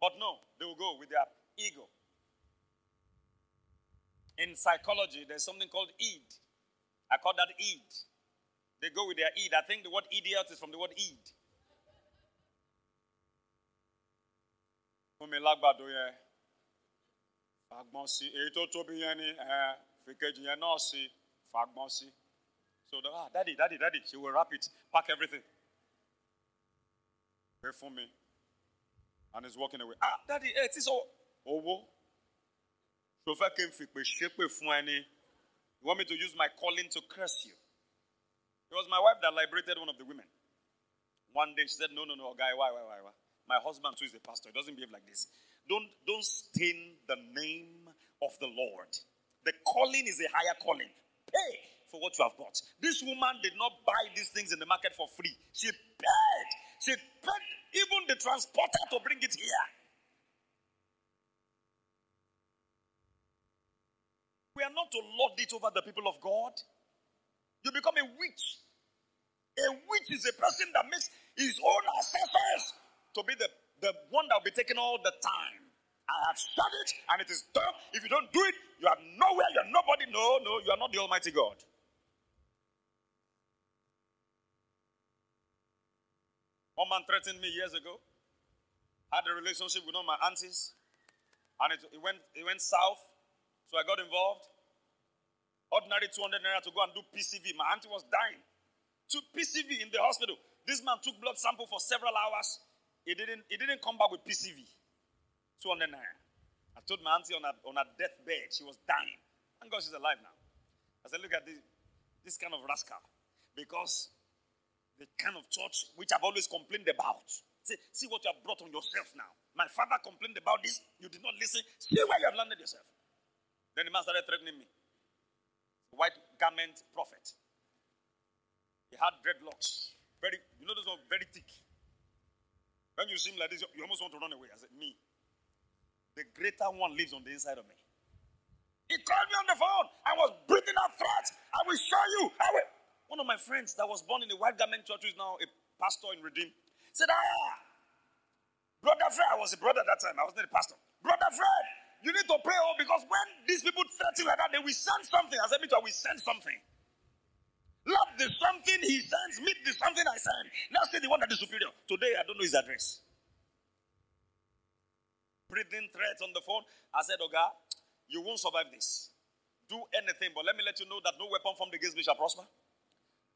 [SPEAKER 1] But no, they will go with their ego. In psychology, there's something called id. I call that id. They go with their id. I think the word idiot is from the word id. tóbi ni eh, fìkejì. So, ah, daddy, daddy, daddy, she will wrap it, pack everything. Pray for me. And he's walking away. Ah, daddy, hey, it is all. Owó. So fẹ́ kí n fìpè ṣépè fún ẹni. You want me to use my calling to curse you? It was my wife that liberated one of the women. One day she said, No, no, no, guy, why, why, why, why? My husband too is a pastor. He doesn't behave like this. Don't, don't stain the name of the Lord. The calling is a higher calling. Pay for what you have bought. This woman did not buy these things in the market for free. She paid. She paid even the transporter to bring it here. We are not to lord it over the people of God. You become a witch. A witch is a person that makes his own assessors to be the, the one that will be taken all the time. I have said it and it is done. If you don't do it, you are nowhere, you are nobody. No, no, you are not the Almighty God. One man threatened me years ago. Had a relationship with one of my aunties, and it, it, went, it went south. So I got involved. Ordinary 200 naira to go and do PCV. My auntie was dying. To PCV in the hospital. This man took blood sample for several hours. He didn't, he didn't come back with PCV. 200 naira. I told my auntie on her, on her deathbed, she was dying. Thank God she's alive now. I said, look at this, this kind of rascal. Because the kind of church which I've always complained about. See, see what you have brought on yourself now. My father complained about this. You did not listen. See where you have landed yourself. Then the man started threatening me. White garment prophet. He had dreadlocks. Very, you know, those are very thick. When you see him like this, you almost want to run away. I said, Me. The greater one lives on the inside of me. He called me on the phone. I was breathing out threats. I will show you. I will. One of my friends that was born in a white garment church who is now a pastor in Redeem said, Ah, Brother Fred, I was a brother at that time. I was not a pastor. Brother Fred, you need to pray oh, because when these people threaten like that, they will send something. I said, Me too, I will send something. Love the something he sends, meet the something I send. Now say the one that is superior. Today, I don't know his address. Breathing threats on the phone. I said, Oga, you won't survive this. Do anything, but let me let you know that no weapon the against me shall prosper.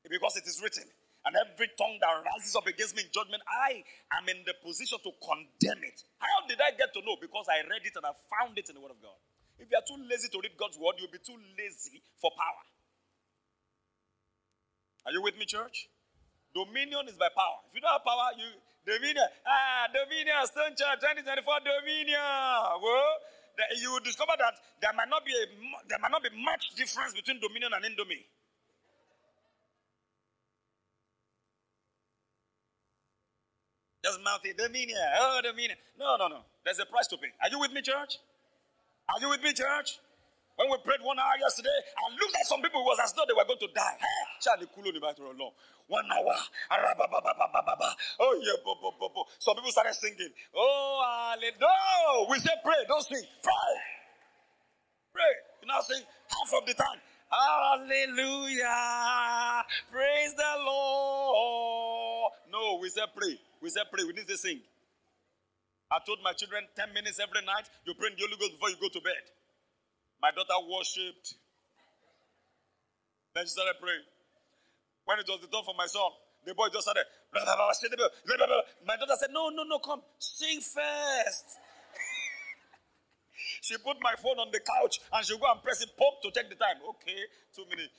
[SPEAKER 1] Because it is written. And every tongue that rises up against me in judgment, I am in the position to condemn it. How did I get to know? Because I read it and I found it in the Word of God. If you are too lazy to read God's Word, you'll be too lazy for power. Are you with me, church? Dominion is by power. If you don't have power, you dominion. Ah, dominion, Stone Church 2024 dominion. Well, you will discover that there might not be a there might not be much difference between dominion and indomie. Just mouthy dominion. Oh, dominion. No, no, no. There's a price to pay. Are you with me, church? Are you with me, church? When we prayed one hour yesterday, I looked at some people, it was as though they were going to die. Charlie Kulo along. One hour. Oh, yeah. Bo, bo, bo, bo. Some people started singing. Oh. No, we say pray, don't sing. Pray. Pray. You now sing half of the time. Hallelujah. Praise the Lord. No, we say pray. We said pray. We need to sing. I told my children 10 minutes every night, you pray in the Holy Ghost before you go to bed. My daughter worshipped. Then she started praying. When it was the turn for my son, the boy just started. My daughter said, No, no, no, come. Sing first. She put my phone on the couch and she go and press it, pop to check the time. Okay, two minutes.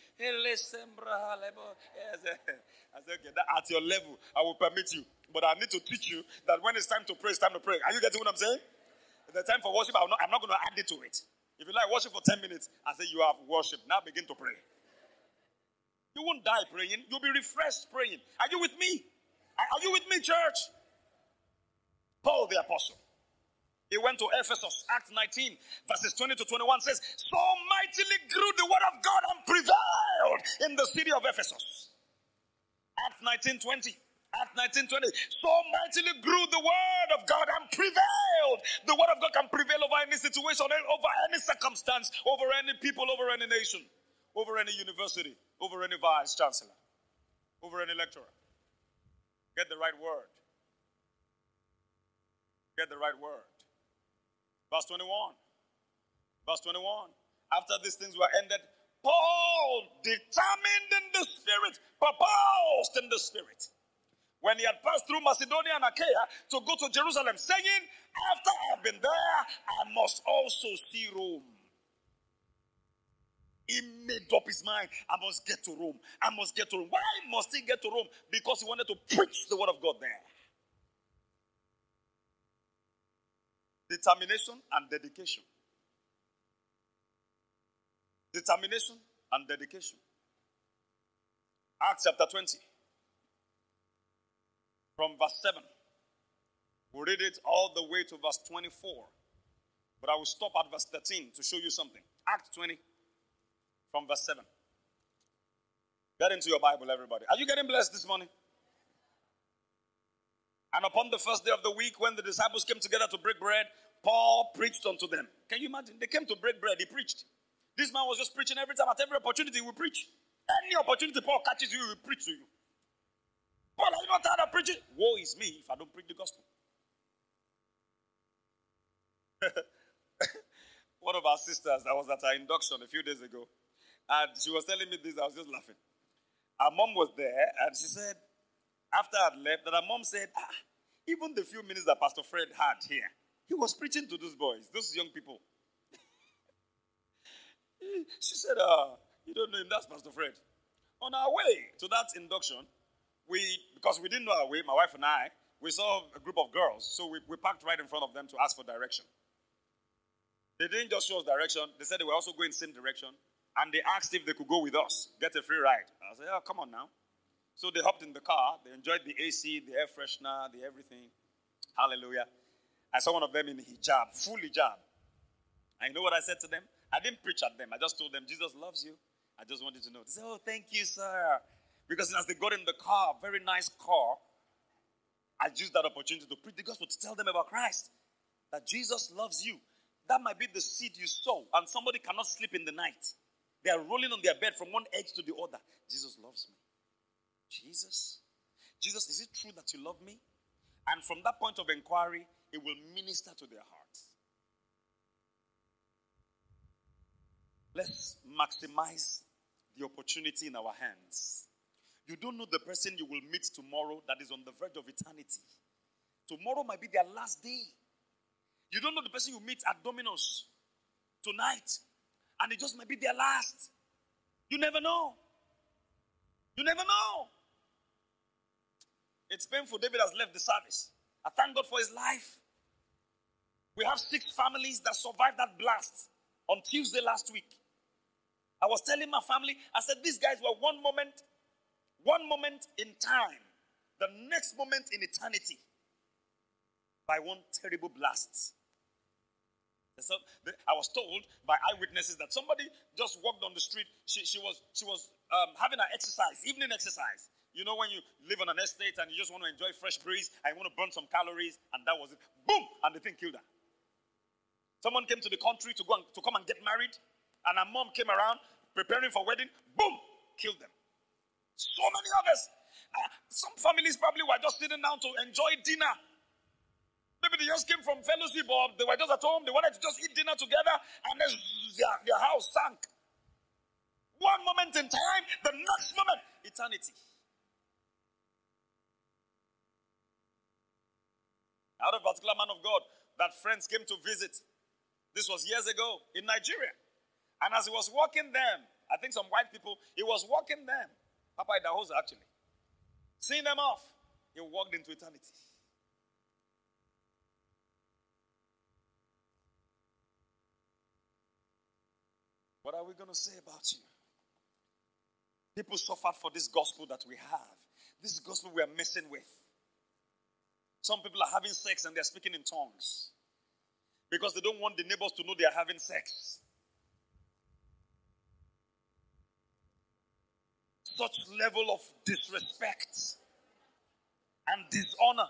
[SPEAKER 1] Yes, eh. I said, okay, that at your level, I will permit you. But I need to teach you that when it's time to pray, it's time to pray. Are you getting what I'm saying? The time for worship, I'm not, I'm not going to add it to it. If you like worship for 10 minutes, I say you have worship. Now begin to pray. You won't die praying. You'll be refreshed praying. Are you with me? Are you with me, church? Paul the apostle. He went to Ephesus, Acts 19, verses 20 to 21 says, So mightily grew the word of God and prevailed in the city of Ephesus. Acts 19, 20. Acts 19:20. So mightily grew the word of God and prevailed. The word of God can prevail over any situation, over any circumstance, over any people, over any nation, over any university, over any vice chancellor, over any lecturer. Get the right word. Get the right word. Verse 21. Verse 21. After these things were ended, Paul, determined in the spirit, proposed in the spirit when he had passed through Macedonia and Achaia to go to Jerusalem, saying, After I've been there, I must also see Rome. He made up his mind, I must get to Rome. I must get to Rome. Why must he get to Rome? Because he wanted to preach the word of God there. Determination and dedication. Determination and dedication. Acts chapter 20 from verse 7. We'll read it all the way to verse 24. But I will stop at verse 13 to show you something. Act 20 from verse 7. Get into your Bible, everybody. Are you getting blessed this morning? And upon the first day of the week, when the disciples came together to break bread, Paul preached unto them. Can you imagine? They came to break bread, he preached. This man was just preaching every time, at every opportunity, he will preach. Any opportunity Paul catches you, he will preach to you. Paul, are you not tired of preaching? Woe is me if I don't preach the gospel. One of our sisters that was at our induction a few days ago, and she was telling me this, I was just laughing. Our mom was there, and she said, after I'd left, that our mom said, ah, even the few minutes that Pastor Fred had here, he was preaching to those boys, those young people. she said, uh, You don't know him, that's Pastor Fred. On our way to that induction, we, because we didn't know our way, my wife and I, we saw a group of girls. So we, we parked right in front of them to ask for direction. They didn't just show us direction, they said they were also going same direction. And they asked if they could go with us, get a free ride. I said, oh, come on now. So they hopped in the car, they enjoyed the AC, the air freshener, the everything. Hallelujah. I saw one of them in hijab, full hijab. And you know what I said to them? I didn't preach at them. I just told them, Jesus loves you. I just wanted to know. They said, Oh, thank you, sir. Because as they got in the car, very nice car, I used that opportunity to preach the gospel, to tell them about Christ. That Jesus loves you. That might be the seed you sow, and somebody cannot sleep in the night. They are rolling on their bed from one edge to the other. Jesus loves me. Jesus? Jesus, is it true that you love me? And from that point of inquiry, it will minister to their hearts. Let's maximize the opportunity in our hands. You don't know the person you will meet tomorrow that is on the verge of eternity. Tomorrow might be their last day. You don't know the person you meet at Domino's tonight, and it just might be their last. You never know. You never know. It's painful. David has left the service. I thank God for his life. We have six families that survived that blast on Tuesday last week. I was telling my family, I said, these guys were one moment, one moment in time, the next moment in eternity by one terrible blast. So I was told by eyewitnesses that somebody just walked on the street. She, she was, she was um, having an exercise, evening exercise. You know, when you live on an estate and you just want to enjoy fresh breeze and you want to burn some calories, and that was it. Boom! And the thing killed her. Someone came to the country to go and, to come and get married, and her mom came around preparing for wedding. Boom! Killed them. So many others. Uh, some families probably were just sitting down to enjoy dinner Maybe they just came from fellowship or they were just at home. They wanted to just eat dinner together and then their, their house sank. One moment in time, the next moment, eternity. Out of particular man of God that friends came to visit. This was years ago in Nigeria. And as he was walking them, I think some white people, he was walking them. Papa Idahosa actually. Seeing them off, he walked into eternity. What are we going to say about you? People suffered for this gospel that we have. This gospel we are messing with. Some people are having sex and they're speaking in tongues because they don't want the neighbors to know they are having sex. Such level of disrespect and dishonor.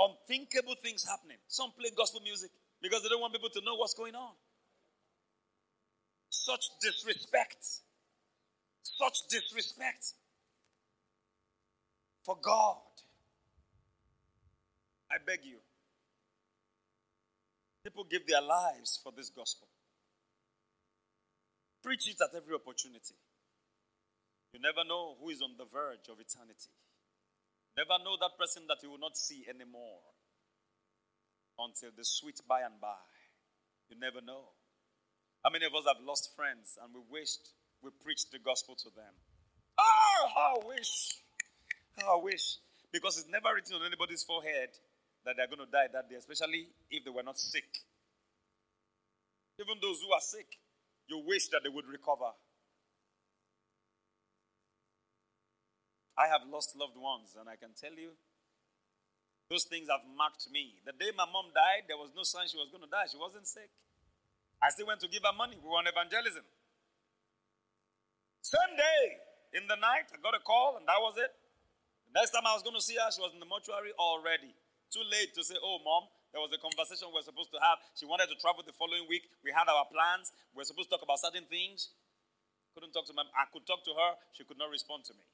[SPEAKER 1] Unthinkable things happening. Some play gospel music because they don't want people to know what's going on. Such disrespect. Such disrespect for God. I beg you. People give their lives for this gospel. Preach it at every opportunity. You never know who is on the verge of eternity. Never know that person that you will not see anymore until the sweet by and by. You never know. How many of us have lost friends and we wished we preached the gospel to them? Oh, how wish. How I wish. Because it's never written on anybody's forehead that they're going to die that day, especially if they were not sick. Even those who are sick, you wish that they would recover. I have lost loved ones, and I can tell you those things have marked me. The day my mom died, there was no sign she was going to die. She wasn't sick. I still went to give her money. We were on evangelism. Same day, in the night, I got a call, and that was it. Next time I was going to see her, she was in the mortuary already. Too late to say, Oh, mom, there was a conversation we were supposed to have. She wanted to travel the following week. We had our plans. We were supposed to talk about certain things. Couldn't talk to mom. I could talk to her. She could not respond to me.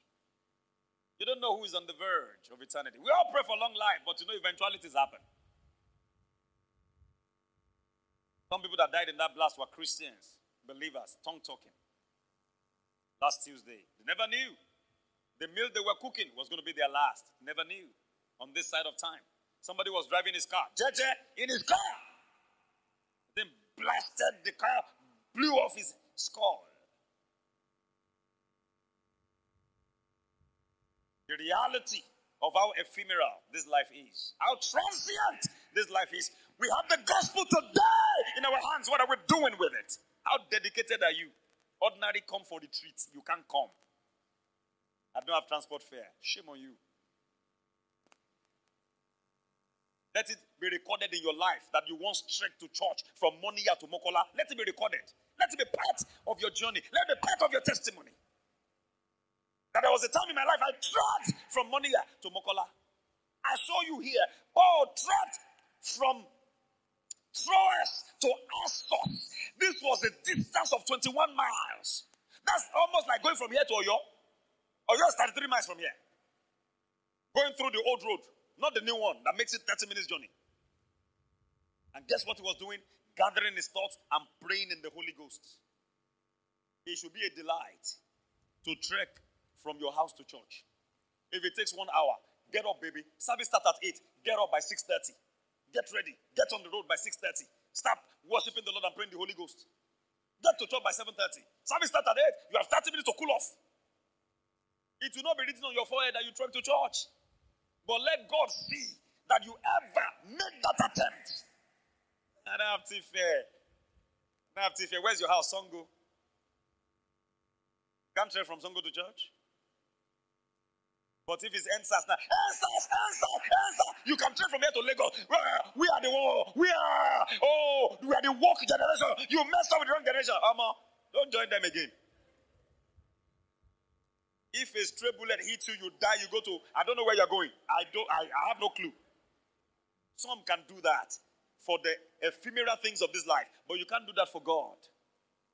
[SPEAKER 1] You don't know who is on the verge of eternity. We all pray for long life, but you know eventualities happen. Some people that died in that blast were Christians, believers, tongue talking. Last Tuesday, they never knew the meal they were cooking was going to be their last. Never knew on this side of time. Somebody was driving his car, JJ, in his car. Then blasted the car, blew off his skull. the reality of how ephemeral this life is, how transient this life is. We have the gospel today in our hands. What are we doing with it? How dedicated are you? Ordinary come for the treat. You can't come. I don't have transport fare. Shame on you. Let it be recorded in your life that you once trekked to church from Moniya to Mokola. Let it be recorded. Let it be part of your journey. Let it be part of your testimony. That there was a time in my life I trekked from Moniya to Mokola. I saw you here. Paul oh, trekked from Troas to Assos. This was a distance of 21 miles. That's almost like going from here to Oyo. Oyo is 33 miles from here. Going through the old road. Not the new one that makes it 30 minutes journey. And guess what he was doing? Gathering his thoughts and praying in the Holy Ghost. It should be a delight to trek from your house to church. If it takes one hour, get up, baby. Service start at 8. Get up by 6.30. Get ready. Get on the road by 6.30. Stop worshiping the Lord and praying the Holy Ghost. Get to church by 7.30. Service start at 8. You have 30 minutes to cool off. It will not be written on your forehead that you trek to church. But let God see that you ever made that attempt. I don't have to fear. I don't have to fear. Where's your house, Songo? Can't travel from Songo to church? But if it's NSAS now, NSAS, NSAS, NSAS, you can travel from here to Lagos. We are the war. We are, oh, we are the walk generation. You messed up with the wrong generation. Amma, don't join them again. If a stray bullet hits you, you die, you go to, I don't know where you're going. I don't, I, I have no clue. Some can do that for the ephemeral things of this life, but you can't do that for God.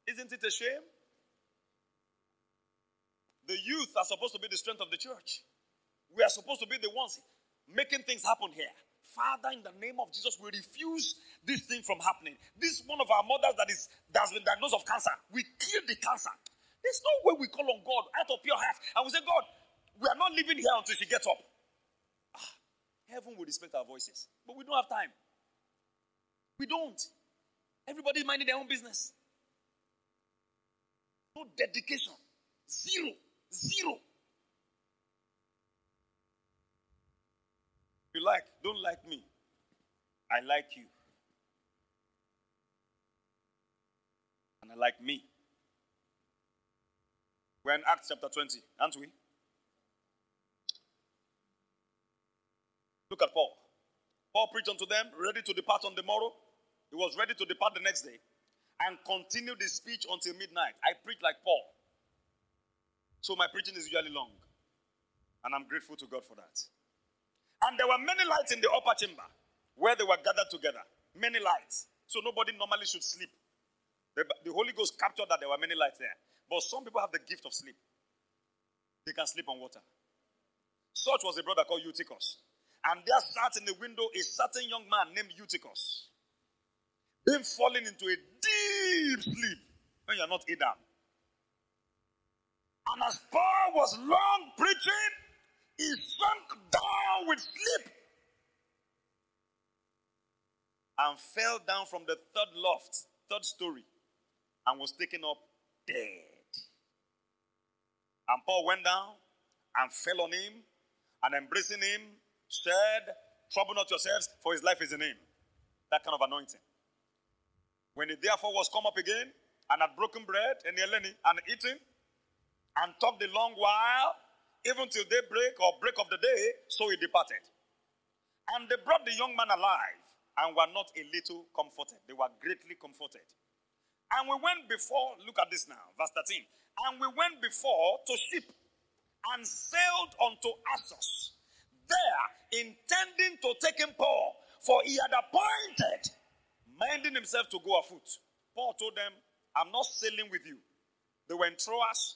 [SPEAKER 1] Isn't it a shame? The youth are supposed to be the strength of the church. We are supposed to be the ones making things happen here. Father, in the name of Jesus, we refuse this thing from happening. This one of our mothers that is that has been diagnosed of cancer. We kill the cancer. There's no way we call on God out of pure heart and we say, God, we are not living here until she gets up. Ah, heaven will respect our voices, but we don't have time. We don't. Everybody's minding their own business. No dedication. Zero. Zero. You like, don't like me. I like you. And I like me. We're in Acts chapter 20, aren't we? Look at Paul. Paul preached unto them, ready to depart on the morrow. He was ready to depart the next day and continued his speech until midnight. I preach like Paul. So my preaching is usually long. And I'm grateful to God for that. And there were many lights in the upper chamber where they were gathered together. Many lights. So nobody normally should sleep. The, the Holy Ghost captured that there were many lights there. But some people have the gift of sleep. They can sleep on water. Such was a brother called Eutychus. And there sat in the window a certain young man named Eutychus, being fallen into a deep sleep when you're not Adam. And as Paul was long preaching, he sunk down with sleep and fell down from the third loft, third story, and was taken up dead. And Paul went down and fell on him and embracing him said, Trouble not yourselves, for his life is in him. That kind of anointing. When he therefore was come up again and had broken bread and Eleni and eaten and talked a long while, even till daybreak or break of the day, so he departed. And they brought the young man alive and were not a little comforted. They were greatly comforted. And we went before, look at this now, verse 13. And we went before to ship and sailed unto Assos, there intending to take him Paul, for he had appointed, minding himself to go afoot. Paul told them, I'm not sailing with you. They were in Troas,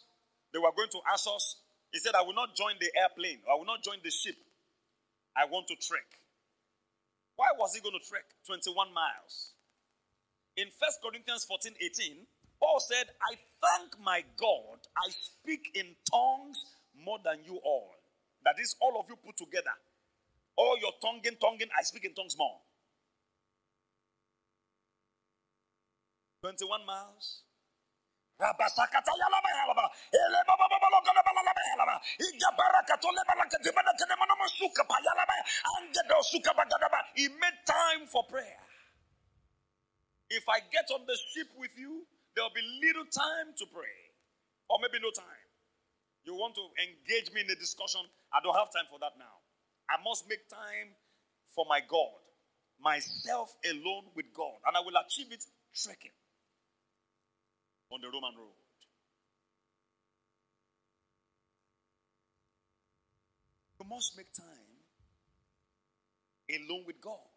[SPEAKER 1] they were going to Assos. He said, I will not join the airplane, I will not join the ship. I want to trek. Why was he going to trek 21 miles? In 1 Corinthians 14 18, Paul said, I thank my God, I speak in tongues more than you all. That is, all of you put together. All your tonguing, tonguing, I speak in tongues more. 21 miles. He made time for prayer. If I get on the ship with you, there will be little time to pray, or maybe no time. You want to engage me in a discussion? I don't have time for that now. I must make time for my God. myself alone with God, and I will achieve it trekking on the Roman road. You must make time alone with God.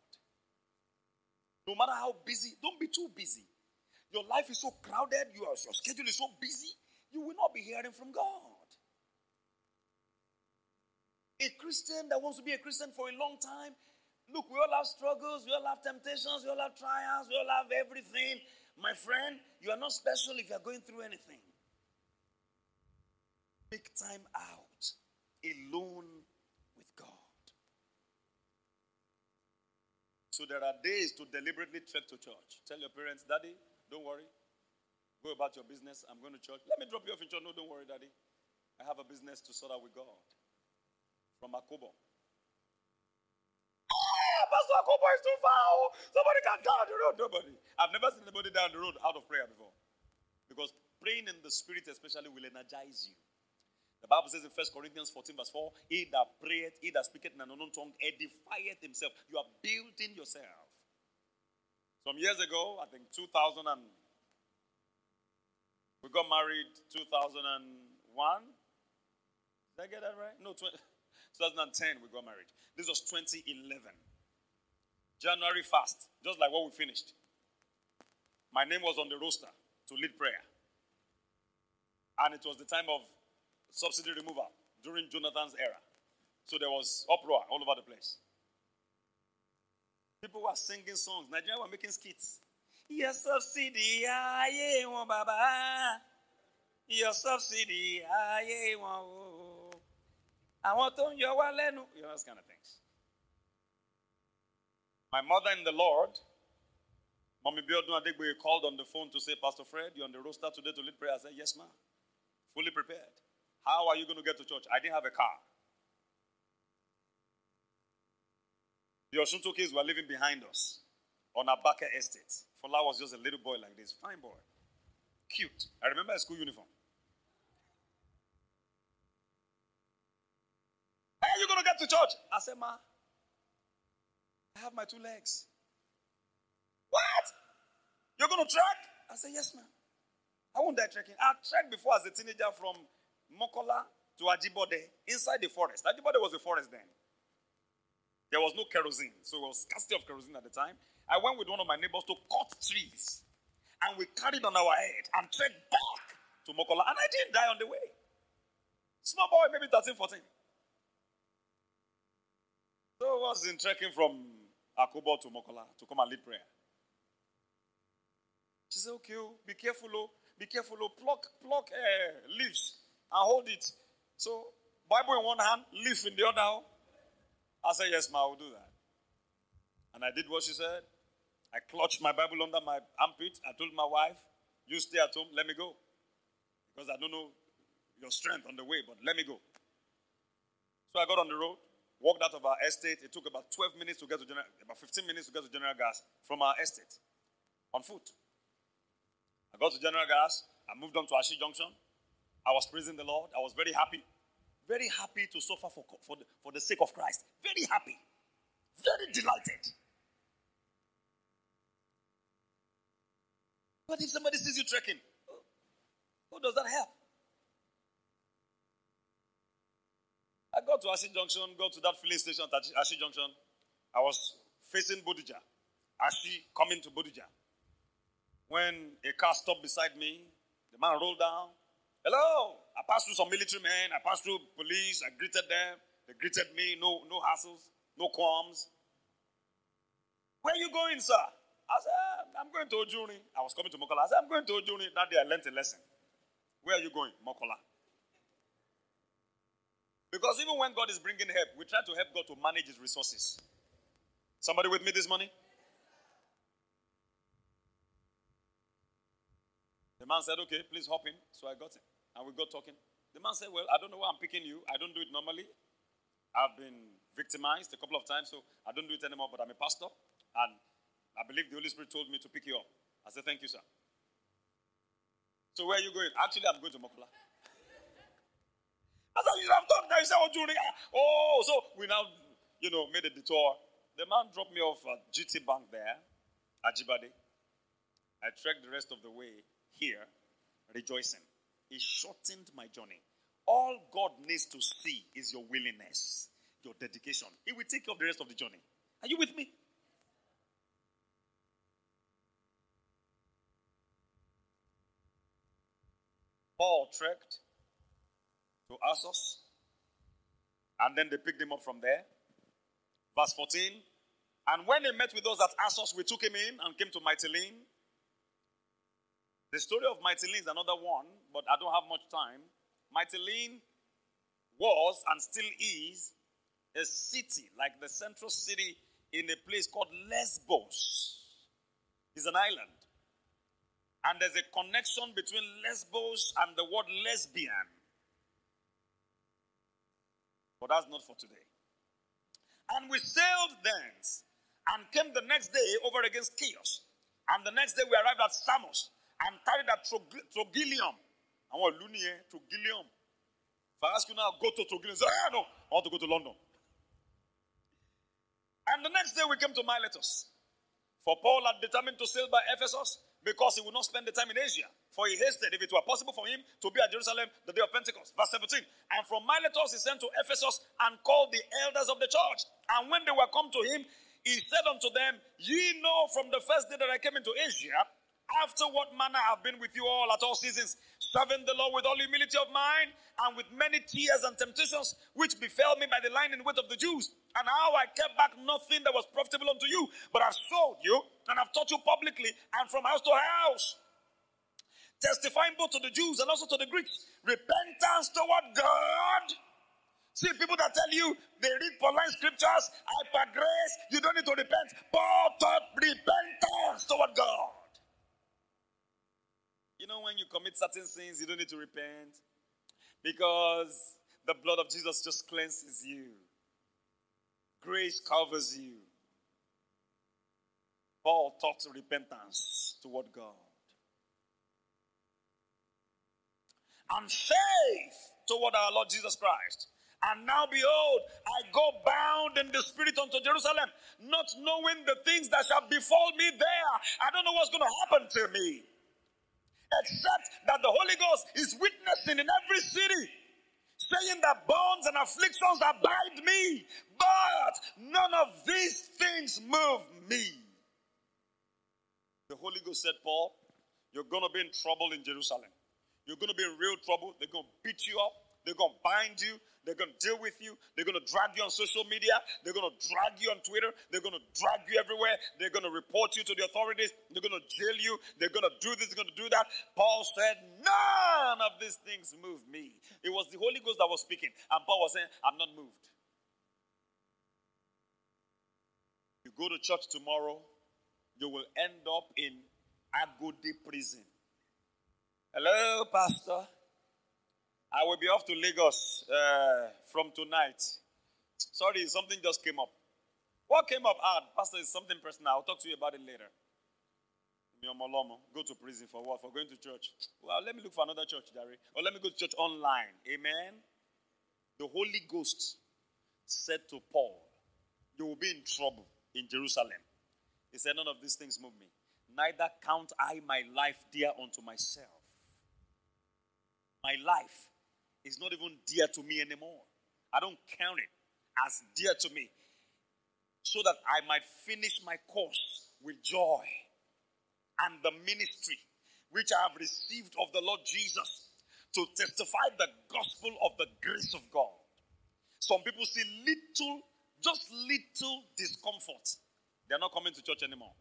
[SPEAKER 1] No matter how busy, don't be too busy. Your life is so crowded, your, your schedule is so busy, you will not be hearing from God. A Christian that wants to be a Christian for a long time, look, we all have struggles, we all have temptations, we all have trials, we all have everything. My friend, you are not special if you are going through anything. Take time out alone with God. So there are days to deliberately trek to church. Tell your parents, Daddy, don't worry. Go about your business. I'm going to church. Let me drop you off in church. No, don't worry, Daddy. I have a business to sort out with God. From Akobo. Ah, Pastor Akobo is too far. Oh. Somebody can down the road. Nobody. I've never seen anybody down the road out of prayer before. Because praying in the spirit, especially, will energize you. The Bible says in 1 Corinthians 14, verse 4, He that prayeth, he that speaketh in an unknown tongue, edifieth himself. You are building yourself. Some years ago, I think 2000 and we got married 2001. Did I get that right? No, 20, 2010 we got married. This was 2011. January 1st, just like what we finished. My name was on the roster to lead prayer. And it was the time of subsidy removal during Jonathan's era. So there was uproar all over the place. People were singing songs. Nigeria were making skits. Your subsidy, ayé wọn bàbá. Your subsidy, ayé wọn o. Àwọn tó ń yọ wá. You know, those kind of things. My mother in the Lord, Mommy Biodun Adegboye, called on the phone to say, Pastor Fred, you're on the roster today to lead prayer. I said, Yes, ma'am. Fully prepared. How are you going to get to church? I didn't have a car. The Oshuntokes were living behind us on Abaka Estate. Fola was just a little boy like this, fine boy, cute. I remember a school uniform. How are you going to get to church? I said, Ma, I have my two legs. What? You're going to trek? I said, Yes, ma'am. I won't die trekking. I trekked before as a teenager from Mokola to Ajibode inside the forest. Ajibode was a forest then. There was no kerosene, so it was scarcity of kerosene at the time. I went with one of my neighbors to cut trees, and we carried on our head and trekked back to Mokola, and I didn't die on the way. Small boy, maybe 13, 14. So I was in trekking from Akobo to Mokola to come and lead prayer. She said, Okay, oh, be careful, oh, be careful, oh, pluck, pluck uh, leaves hold it. So, Bible in one hand, leaf in the other. I said, Yes, ma, I will do that. And I did what she said. I clutched my Bible under my armpit. I told my wife, You stay at home, let me go. Because I don't know your strength on the way, but let me go. So I got on the road, walked out of our estate. It took about 12 minutes to get to general, about 15 minutes to get to General Gas from our estate on foot. I got to General Gas. I moved on to Ashi Junction. I was praising the Lord. I was very happy. Very happy to suffer for, for, the, for the sake of Christ. Very happy. Very delighted. But if somebody sees you trekking, who does that help? I got to Ashi Junction, got to that filling station at Ashi Junction. I was facing Bodija. Ashi coming to Bodija. When a car stopped beside me, the man rolled down, Hello. I passed through some military men. I passed through police. I greeted them. They greeted me. No, no hassles, no qualms. Where are you going, sir? I said, ah, I'm going to Ojuni. I was coming to Mokola. I said, I'm going to Ojuni. That day I learned a lesson. Where are you going? Mokola. Because even when God is bringing help, we try to help God to manage his resources. Somebody with me this morning? The man said, Okay, please hop in. So I got in. And we got talking. The man said, Well, I don't know why I'm picking you. I don't do it normally. I've been victimized a couple of times, so I don't do it anymore, but I'm a pastor. And I believe the Holy Spirit told me to pick you up. I said, Thank you, sir. So where are you going? Actually, I'm going to Mokola. I said, You have talked now. You said, Oh. Oh, so we now, you know, made a detour The man dropped me off at GT Bank there, Ajibade. I trekked the rest of the way here, rejoicing. He shortened my journey. All God needs to see is your willingness, your dedication. He will take care of the rest of the journey. Are you with me? Paul trekked to Assos, and then they picked him up from there. Verse 14. And when he met with us at Assos, we took him in and came to Mytilene. The story of Mytilene is another one, but I don't have much time. Mytilene was and still is a city, like the central city in a place called Lesbos. It's an island. And there's a connection between Lesbos and the word lesbian. But that's not for today. And we sailed thence and came the next day over against Chios. And the next day we arrived at Samos and carried at Trogyllium. I want Lunie, Trogyllium. If I ask you now, go to Trogyllium, say, ah, no, I want to go to London. And the next day we came to Miletus. For Paul had determined to sail by Ephesus because he would not spend the time in Asia. For he hasted, if it were possible for him, to be at Jerusalem the day of Pentecost. Verse 17. And from Miletus he sent to Ephesus and called the elders of the church. And when they were come to him, he said unto them, Ye know from the first day that I came into Asia, after what manner I have been with you all at all seasons, serving the Lord with all humility of mind and with many tears and temptations, which befell me by the line and weight of the Jews, and how I kept back nothing that was profitable unto you, but I've showed you and I've taught you publicly and from house to house, testifying both to the Jews and also to the Greeks, repentance toward God. See, people that tell you they read Pauline scriptures, hyper grace, you don't need to repent. Paul taught repentance toward God. You know, when you commit certain sins, you don't need to repent because the blood of Jesus just cleanses you, grace covers you. Paul taught repentance toward God. And faith toward our Lord Jesus Christ. And now behold, I go bound in the spirit unto Jerusalem, not knowing the things that shall befall me there. I don't know what's going to happen to me except that the Holy Ghost is witnessing in every city, saying that bonds and afflictions abide me, but none of these things move me. The Holy Ghost said, Paul, you're going to be in trouble in Jerusalem. You're going to be in real trouble. They're going to beat you up. They're going to bind you. They're going to deal with you. They're going to drag you on social media. They're going to drag you on Twitter. They're going to drag you everywhere. They're going to report you to the authorities. They're going to jail you. They're going to do this. They're going to do that. Paul said, None of these things move me. It was the Holy Ghost that was speaking. And Paul was saying, I'm not moved. You go to church tomorrow, you will end up in Agodi prison. Hello, Pastor. I will be off to Lagos uh, from tonight. Sorry, something just came up. What came up? Ah, Pastor, is something personal. I'll talk to you about it later. Go to prison for what? For going to church. Well, let me look for another church, Jerry. Or let me go to church online. Amen. The Holy Ghost said to Paul, You will be in trouble in Jerusalem. He said, None of these things move me. Neither count I my life dear unto myself. My life is not even dear to me anymore. I don't count it as dear to me. So that I might finish my course with joy and the ministry which I have received of the Lord Jesus to testify the gospel of the grace of God. Some people see little, just little discomfort. They're not coming to church anymore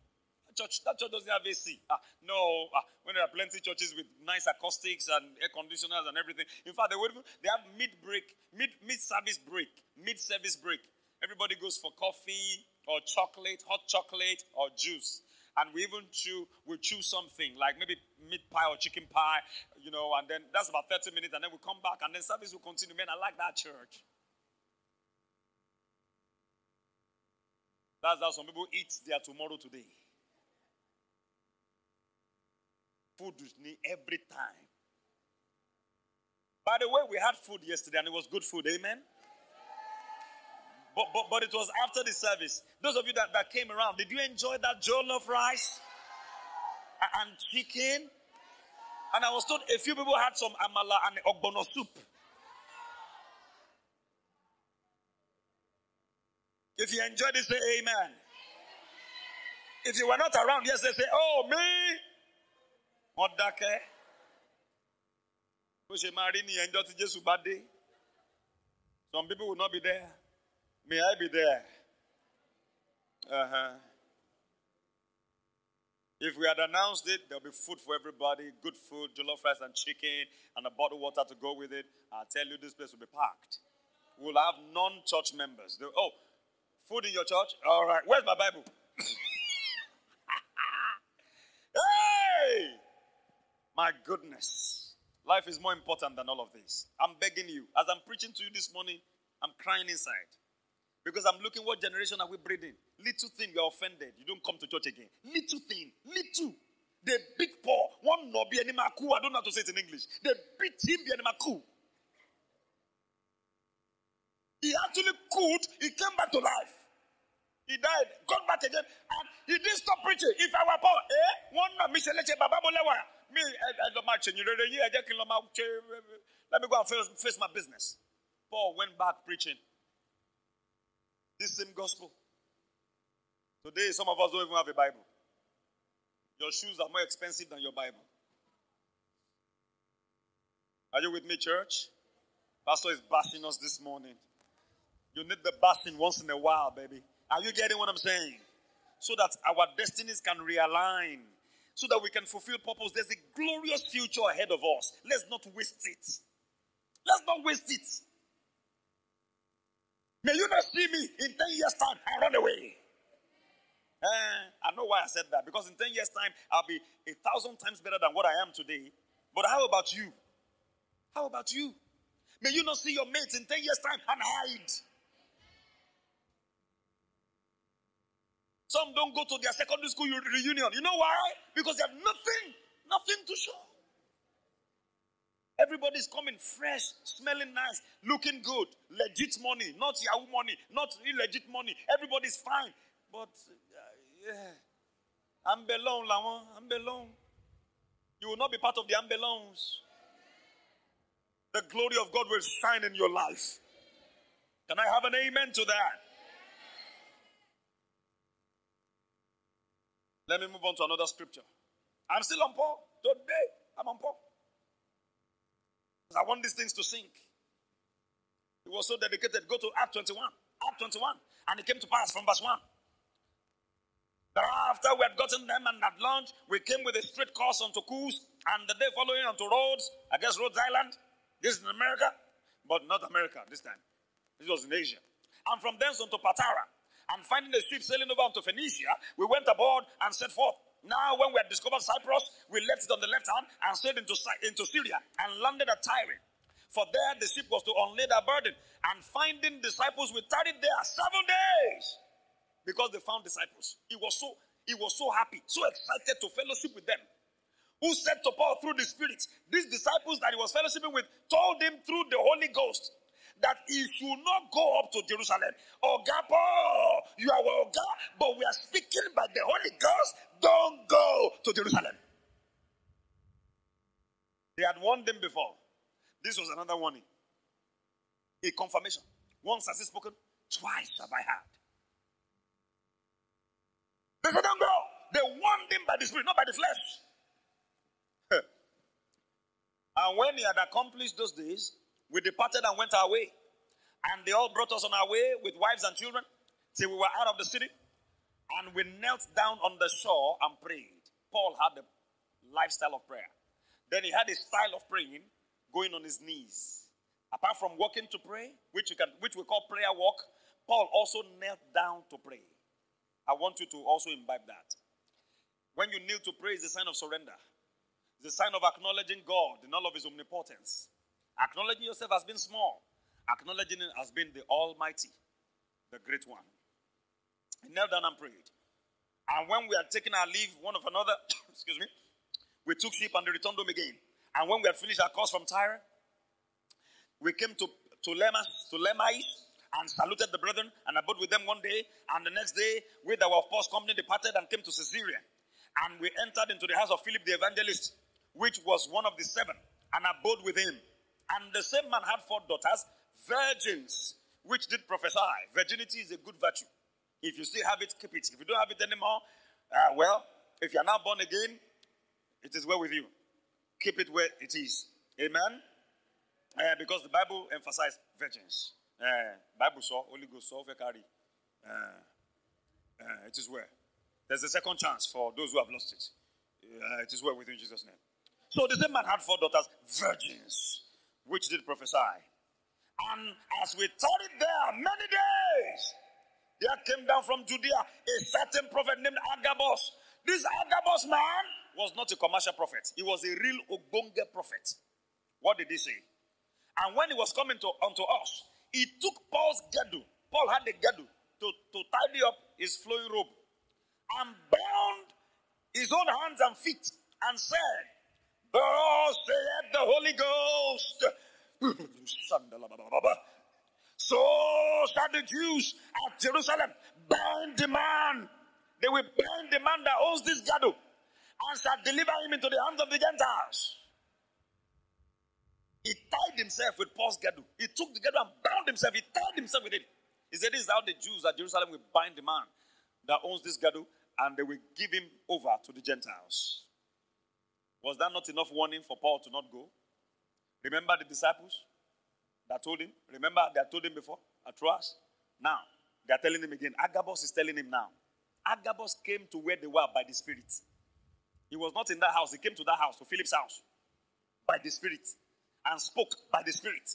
[SPEAKER 1] church, that church doesn't have AC. Ah, no, ah, when there are plenty churches with nice acoustics and air conditioners and everything. In fact, they, would, they have mid break, mid mid service break, mid service break. Everybody goes for coffee or chocolate, hot chocolate or juice. And we even chew, we chew something like maybe meat pie or chicken pie, you know, and then that's about 30 minutes, and then we come back, and then service will continue. Man, I like that church. That's how some people eat their tomorrow today. Food with me every time. By the way, we had food yesterday and it was good food. Amen. But, but, but it was after the service. Those of you that, that came around, did you enjoy that jollof rice and chicken? And I was told a few people had some amala and ogbono soup. If you enjoyed it, say amen. If you were not around yesterday, say, oh, me. What dákẹ́. Bó ṣe máa rí nìyẹn ńjọ́ tí Jésù bá dé. Some people will not be there. May I be there? Uh-huh. If we had announced it, there'll be food for everybody, good food, jollof rice and chicken, and a bottle of water to go with it. I tell you, this place will be packed. We'll have non-church members. They'll, oh, food in your church? All right. Where's my Bible? hey! My goodness. Life is more important than all of this. I'm begging you. As I'm preaching to you this morning, I'm crying inside. Because I'm looking what generation are we breeding? Little thing, you're offended. You don't come to church again. Little thing. Little. They beat Paul. One no be animaku. I don't know how to say it in English. They beat him be animaku. He actually could. He came back to life. He died, got back again, and he didn't stop preaching. If I were Paul, eh? One no me leche baba bolewa. Me, I don't match you. Let me go and face, face my business. Paul went back preaching. This same gospel. Today, some of us don't even have a Bible. Your shoes are more expensive than your Bible. Are you with me, church? Pastor is bashing us this morning. You need the bashing once in a while, baby. Are you getting what I'm saying? So that our destinies can realign, so that we can fulfill purpose. There's a glorious future ahead of us. Let's not waste it. Let's not waste it. May you not see me in 10 years' time and run away. Uh, I know why I said that. Because in 10 years' time, I'll be a thousand times better than what I am today. But how about you? How about you? May you not see your mates in 10 years' time and hide. Some don't go to their secondary school reunion. You know why? Because they have nothing, nothing to show. Everybody's coming fresh, smelling nice, looking good, legit money, not Yahoo money, not illegit money. Everybody's fine. But, uh, yeah. I'm belong. You will not be part of the ambulance. The glory of God will shine in your life. Can I have an amen to that? Let me move on to another scripture. I'm still on Paul. Today, I'm on Paul. I want these things to sink. He was so dedicated. Go to Act 21. Act 21. And it came to pass from verse 1. After we had gotten them and at lunch, we came with a straight course onto Coos, and the day following onto Rhodes, I guess Rhodes Island. This is in America, but not America this time. This was in Asia. And from thence onto Patara. And finding a ship sailing over onto Phoenicia, we went aboard and set forth. Now, when we had discovered Cyprus, we left it on the left hand and sailed into, into Syria and landed at Tyre. For there the ship was to unlay their burden. And finding disciples, we tarried there seven days because they found disciples. He was so he was so happy, so excited to fellowship with them. Who said to Paul through the Spirit, these disciples that he was fellowshipping with told him through the Holy Ghost that he should not go up to Jerusalem. Oga Paul, you are Oga, but we are speaking by the Holy Ghost. Don't go to Jerusalem. They had warned them before. This was another warning. A confirmation. Once has he spoken, twice have I heard. They said, Don't go. They warned him by the Spirit, not by the flesh. and when he had accomplished those days, we departed and went our way. And they all brought us on our way with wives and children till we were out of the city. And we knelt down on the shore and prayed. Paul had a lifestyle of prayer. Then he had a style of praying going on his knees. Apart from walking to pray, which, you can, which we call prayer walk, Paul also knelt down to pray. I want you to also imbibe that. When you kneel to pray, it's a sign of surrender. It's a sign of acknowledging God in all of his omnipotence. Acknowledging yourself as being small. Acknowledging it as being the Almighty, the Great One. He knelt down and prayed. And when we had taken our leave one of another, excuse me, we took ship and returned home again. And when we had finished our course from Tyre, we came to, to Lemas, to Lemais, and saluted the brethren and abode with them one day. And the next day, we that were of Paul's company departed and came to Caesarea. And we entered into the house of Philip the evangelist, which was one of the seven, and abode with him. And the same man had four daughters, virgins, which did prophesy. Virginity is a good virtue. If you still have it, keep it. If you don't have it anymore, uh, well, if you are now born again, it is well with you. Keep it where it is. Amen. Uh, because the Bible emphasizes virgins. Uh, Bible saw, Holy Ghost saw, carry. Uh, uh, it is well. There's a second chance for those who have lost it. Uh, it is well within Jesus' name. So the same man had four daughters, virgins, which did prophesy. And as we tarried there many days, there came down from Judea a certain prophet named Agabus. This Agabus man was not a commercial prophet, he was a real Ogbonge prophet. What did he say? And when he was coming to unto us, he took Paul's girdle. Paul had a girdle to, to tidy up his flowing robe and bound his own hands and feet and said, Thus saith the Holy Ghost. so shall the Jews at Jerusalem bind the man. They will bind the man that owns this girdle and shall deliver him into the hands of the Gentiles. He tied himself with Paul's girdle. He took the girdle and bound himself. He tied himself with it. He said, This is how the Jews at Jerusalem will bind the man that owns this girdle and they will give him over to the Gentiles. Was that not enough warning for Paul to not go? Remember the disciples that told him? Remember they had told him before at Troas? Now, they are telling him again. Agabus is telling him now. Agabus came to where they were by the Spirit. He was not in that house. He came to that house, to Philip's house, by the Spirit, and spoke by the Spirit.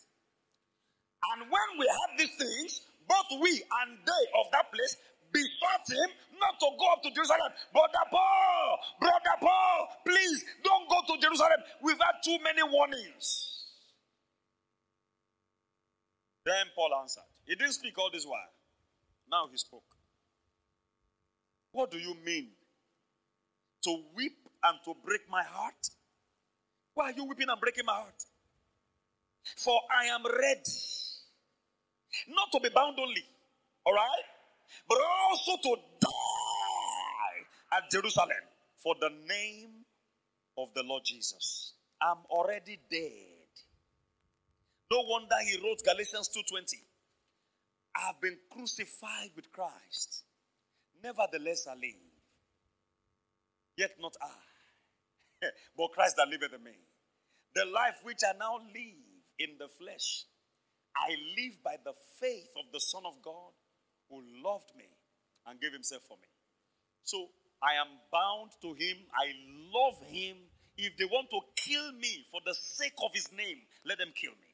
[SPEAKER 1] And when we have these things, both we and they of that place besought him not to go up to Jerusalem. Brother Paul, Brother Paul, please don't go to Jerusalem. We've had too many warnings. Then Paul answered. He didn't speak all this while. Now he spoke. What do you mean? To weep and to break my heart? Why are you weeping and breaking my heart? For I am ready. Not to be bound only. All right? But also to die at Jerusalem for the name of the Lord Jesus. I'm already dead. No wonder he wrote Galatians 2:20. I have been crucified with Christ. Nevertheless, I live. Yet not I, but Christ that liveth in me. The life which I now live in the flesh, I live by the faith of the Son of God who loved me and gave himself for me. So I am bound to him. I love him. If they want to kill me for the sake of his name, let them kill me.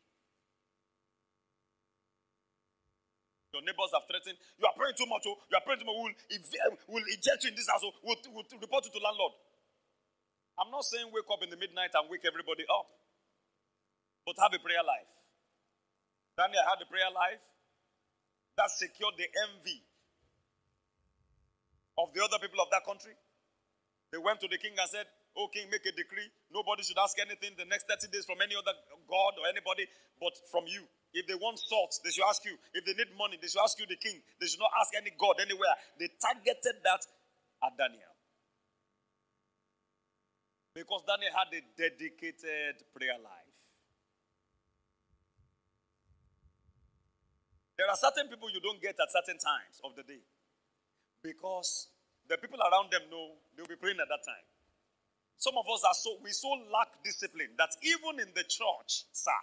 [SPEAKER 1] Your neighbors have threatened. You are praying too much. Oh. You are praying too much. We'll, we'll eject you in this house. Oh. We'll, we'll report you to landlord. I'm not saying wake up in the midnight and wake everybody up. But have a prayer life. Daniel had a prayer life that secured the envy of the other people of that country. They went to the king and said, Oh, king, make a decree. Nobody should ask anything the next 30 days from any other god or anybody but from you. If they want salt, they should ask you. If they need money, they should ask you, the king. They should not ask any god anywhere. They targeted that at Daniel. Because Daniel had a dedicated prayer life. There are certain people you don't get at certain times of the day because the people around them know they'll be praying at that time. Some of us are so we so lack discipline that even in the church, sir,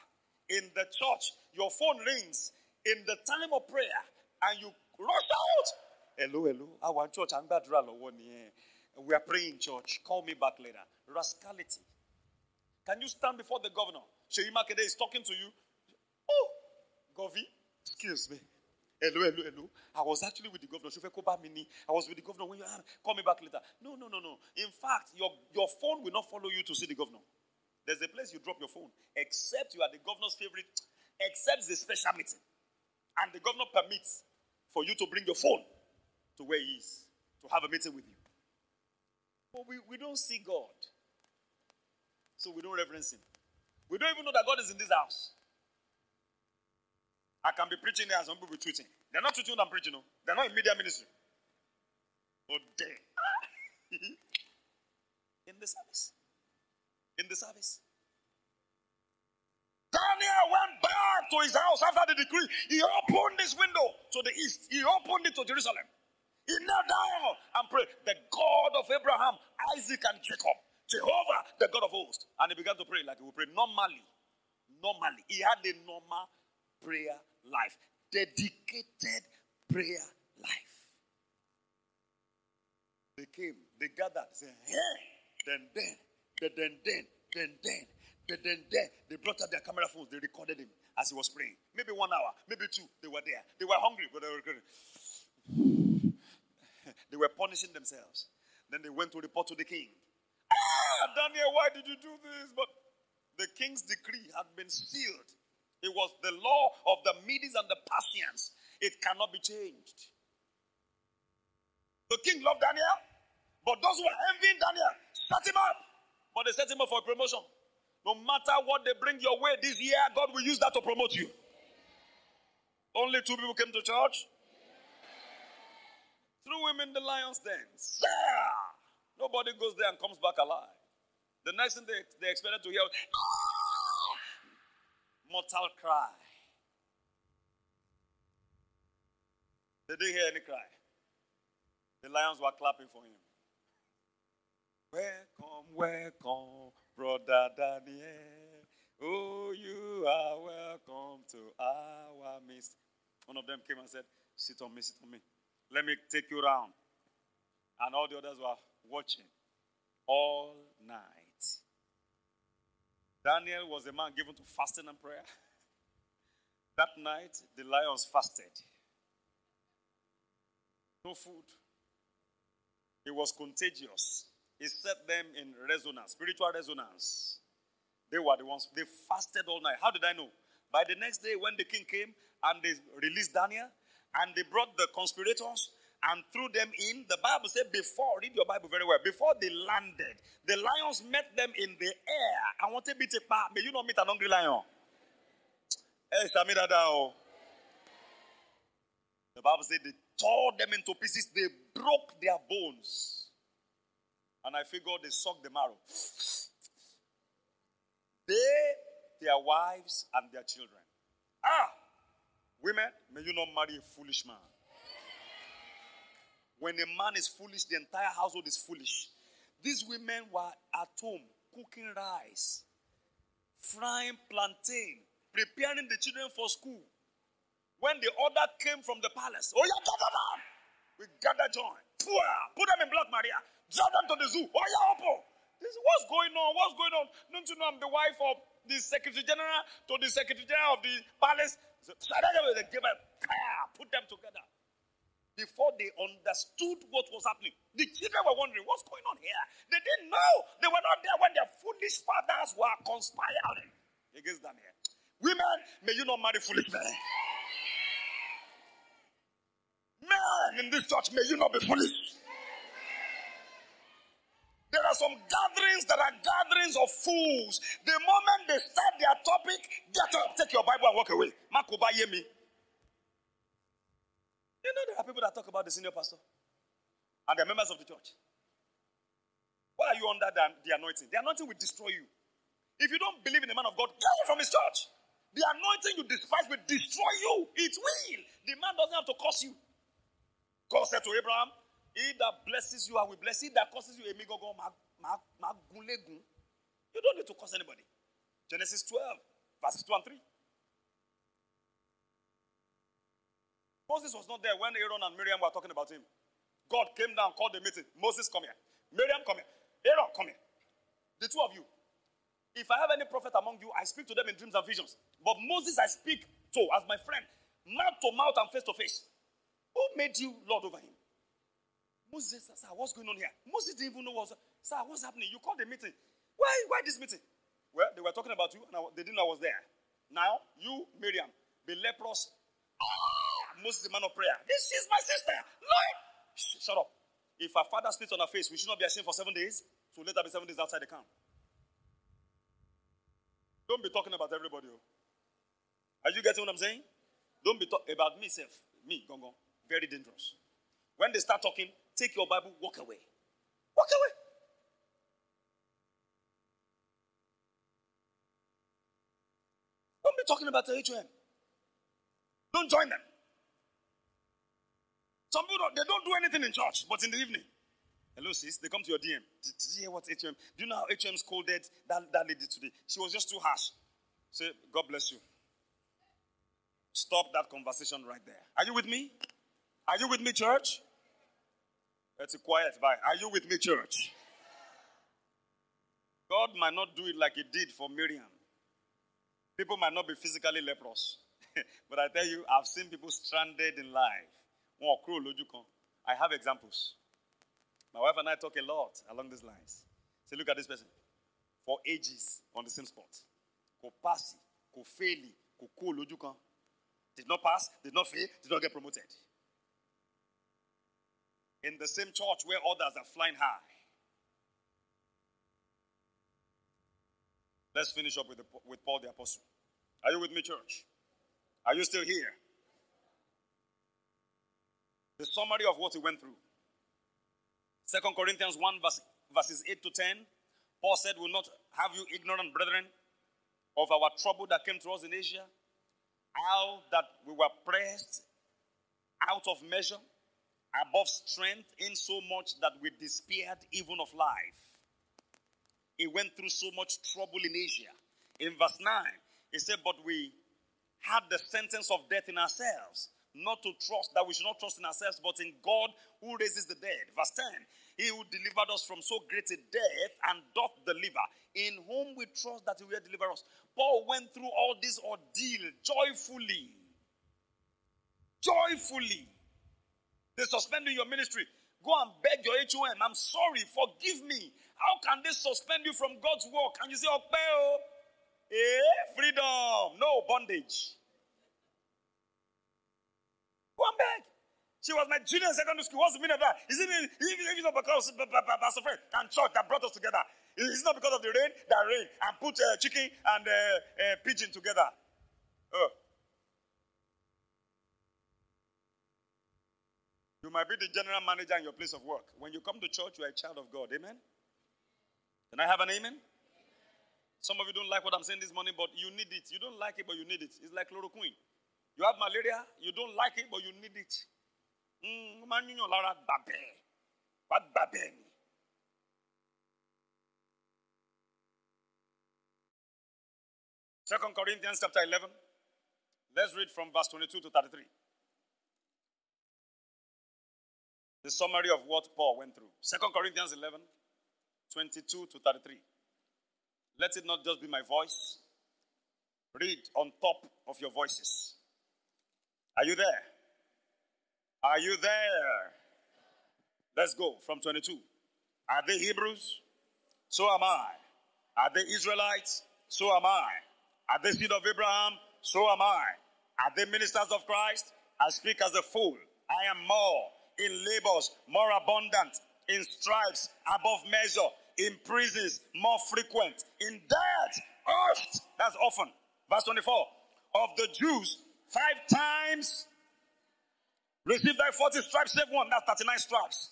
[SPEAKER 1] in the church, your phone rings in the time of prayer and you rush out. Hello, hello. I want church. I'm bad. We are praying church. Call me back later. Rascality. Can you stand before the governor? Sheyi Makinde is talking to you. Oh, Govi, Excuse me. Hello, hello, hello. I was actually with the governor. I was with the governor when you call me back later. No, no, no, no. In fact, your, your phone will not follow you to see the governor. There's a place you drop your phone, except you are the governor's favorite, except the special meeting. And the governor permits for you to bring your phone to where he is to have a meeting with you. But we, we don't see God. So we don't reverence him. We don't even know that God is in this house. I can be preaching here and some people tweeting. They're not tweeting what I'm preaching, no. They're not in media ministry. Oh, damn. in the service. In the service. Daniel went back to his house after the decree. He opened this window to the east. He opened it to Jerusalem. He knelt down and prayed. The God of Abraham, Isaac, and Jacob. Jehovah, the God of hosts. And he began to pray like he would pray normally. Normally. He had a normal prayer life. Dedicated prayer life. They came, they gathered, said, hey, then, then, then, then, then, then, then. Then, then, then they brought out their camera phones. They recorded him as he was praying. Maybe one hour, maybe two. They were there. They were hungry, but they were recording. they were punishing themselves. Then they went to report to the king. Ah, Daniel, why did you do this? But the king's decree had been sealed. It was the law of the Medes and the Persians. It cannot be changed. The king loved Daniel, but those who were envying Daniel set him up. But they set him up for promotion. No matter what they bring your way this year, God will use that to promote you. Only two people came to church. Threw him in the lion's den. Nobody goes there and comes back alive. The next thing they, they expected to hear was, ah! Mortal cry. They didn't hear any cry. The lions were clapping for him. Welcome, welcome, Brother Daniel. Oh, you are welcome to our midst. One of them came and said, Sit on me, sit on me. Let me take you around. And all the others were watching all night. Daniel was a man given to fasting and prayer. That night, the lions fasted. No food. It was contagious. He set them in resonance, spiritual resonance. They were the ones, they fasted all night. How did I know? By the next day, when the king came and they released Daniel, and they brought the conspirators and threw them in, the Bible said before, read your Bible very well, before they landed, the lions met them in the air. I want to meet a path. May you not meet an hungry lion? Oh. The Bible said they tore them into pieces, they broke their bones. And I figured they sucked the marrow. They, their wives, and their children. Ah! Women, may you not marry a foolish man. When a man is foolish, the entire household is foolish. These women were at home cooking rice, frying plantain, preparing the children for school. When the order came from the palace, oh yeah, gather them. We gather join. Put them in Black Maria. Drag them to the zoo. Oh, yeah, Oppo. This, what's going on? What's going on? Don't you know I'm the wife of the Secretary General to the Secretary General of the palace? So, they give them, put them together. Before they understood what was happening, the children were wondering, what's going on here? They didn't know. They were not there when their foolish fathers were conspiring against Daniel. Women, may you not marry foolish men. Men in this church, may you not be foolish. There are some gatherings that are gatherings of fools. The moment they start their topic, get up, take your Bible and walk away. Makuba. You know, there are people that talk about the senior pastor and the members of the church. Why are you under the, the anointing? The anointing will destroy you. If you don't believe in the man of God, get him from his church. The anointing you despise will destroy you. It will. The man doesn't have to curse you. God said to Abraham, he that blesses you, I will bless. He that curses you, You don't need to curse anybody. Genesis 12, verses 2 and 3. Moses was not there when Aaron and Miriam were talking about him. God came down, called the meeting. Moses, come here. Miriam, come here. Aaron, come here. The two of you. If I have any prophet among you, I speak to them in dreams and visions. But Moses, I speak to as my friend, mouth to mouth and face to face. Who made you Lord over him? Moses Sir, what's going on here? Moses didn't even know what Sir, what's happening? You called the meeting. Why, why this meeting? Well, they were talking about you, and I, they didn't know I was there. Now, you, Miriam, be leprous. Moses, the man of prayer. This is my sister. Lord. Shut up. If our father spits on her face, we should not be ashamed for seven days. So let her be seven days outside the camp. Don't be talking about everybody. Oh. Are you getting what I'm saying? Don't be talking about me, self. Me, gongo. Very dangerous. When they start talking, take your Bible, walk away. Walk away. Don't be talking about the HOM. Don't join them. Some people don't, they don't do anything in church, but in the evening. Hello, sis. They come to your DM. Did, did you hear what HOM? Do you know how HOM scolded that, that lady today? She was just too harsh. Say, God bless you. Stop that conversation right there. Are you with me? Are you with me, church? It's quiet. Bye. Are you with me, church? God might not do it like He did for Miriam. People might not be physically leprous. but I tell you, I've seen people stranded in life. I have examples. My wife and I talk a lot along these lines. Say, look at this person. For ages on the same spot. Ko pass, ko fail, Did not pass, did not fail, did not get promoted. In the same church where others are flying high. Let's finish up with, the, with Paul the Apostle. Are you with me, church? Are you still here? The summary of what he went through. Second Corinthians 1, verse, verses 8 to 10. Paul said, Will not have you ignorant, brethren, of our trouble that came to us in Asia, how that we were pressed out of measure, above strength, in so much that we despaired even of life. He went through so much trouble in Asia. In verse 9, he said, But we had the sentence of death in ourselves, not to trust, that we should not trust in ourselves, but in God who raises the dead. Verse 10 He who delivered us from so great a death and doth deliver, in whom we trust that he will deliver us. Paul went through all this ordeal joyfully. Joyfully. They suspend your ministry. Go and beg your HOM. I'm sorry, forgive me. How can they suspend you from God's work? And you say, oh, eh, freedom, no bondage. Go. She was my junior in secondary school. What's the meaning of that? Is it even if it's not because Pastor Fred and church that brought us together? Is it not because of the rain that rain and put uh, chicken and uh, uh, pigeon together? Oh. You might be the general manager in your place of work. When you come to church, you are a child of God. Amen? Can I have an amen? Some of you don't like what I'm saying this morning, but you need it. You don't like it, but you need it. It's like chloroquine. You have malaria, you don't like it, but you need it. Mm, Second Corinthians chapter 11. Let's read from verse 22 to 33. The summary of what Paul went through. Second Corinthians 11, 22 to 33. Let it not just be my voice. Read on top of your voices. Are you there? Are you there? Let's go from 22. Are they Hebrews? So am I. Are they Israelites? So am I. Are they seed of Abraham? So am I. Are they ministers of Christ? I speak as a fool. I am more in labors, more abundant, in stripes above measure, in prisons more frequent, in death oft. That's often. Verse 24. Of the Jews, five times Receive thy 40 stripes, save one. That's 39 stripes.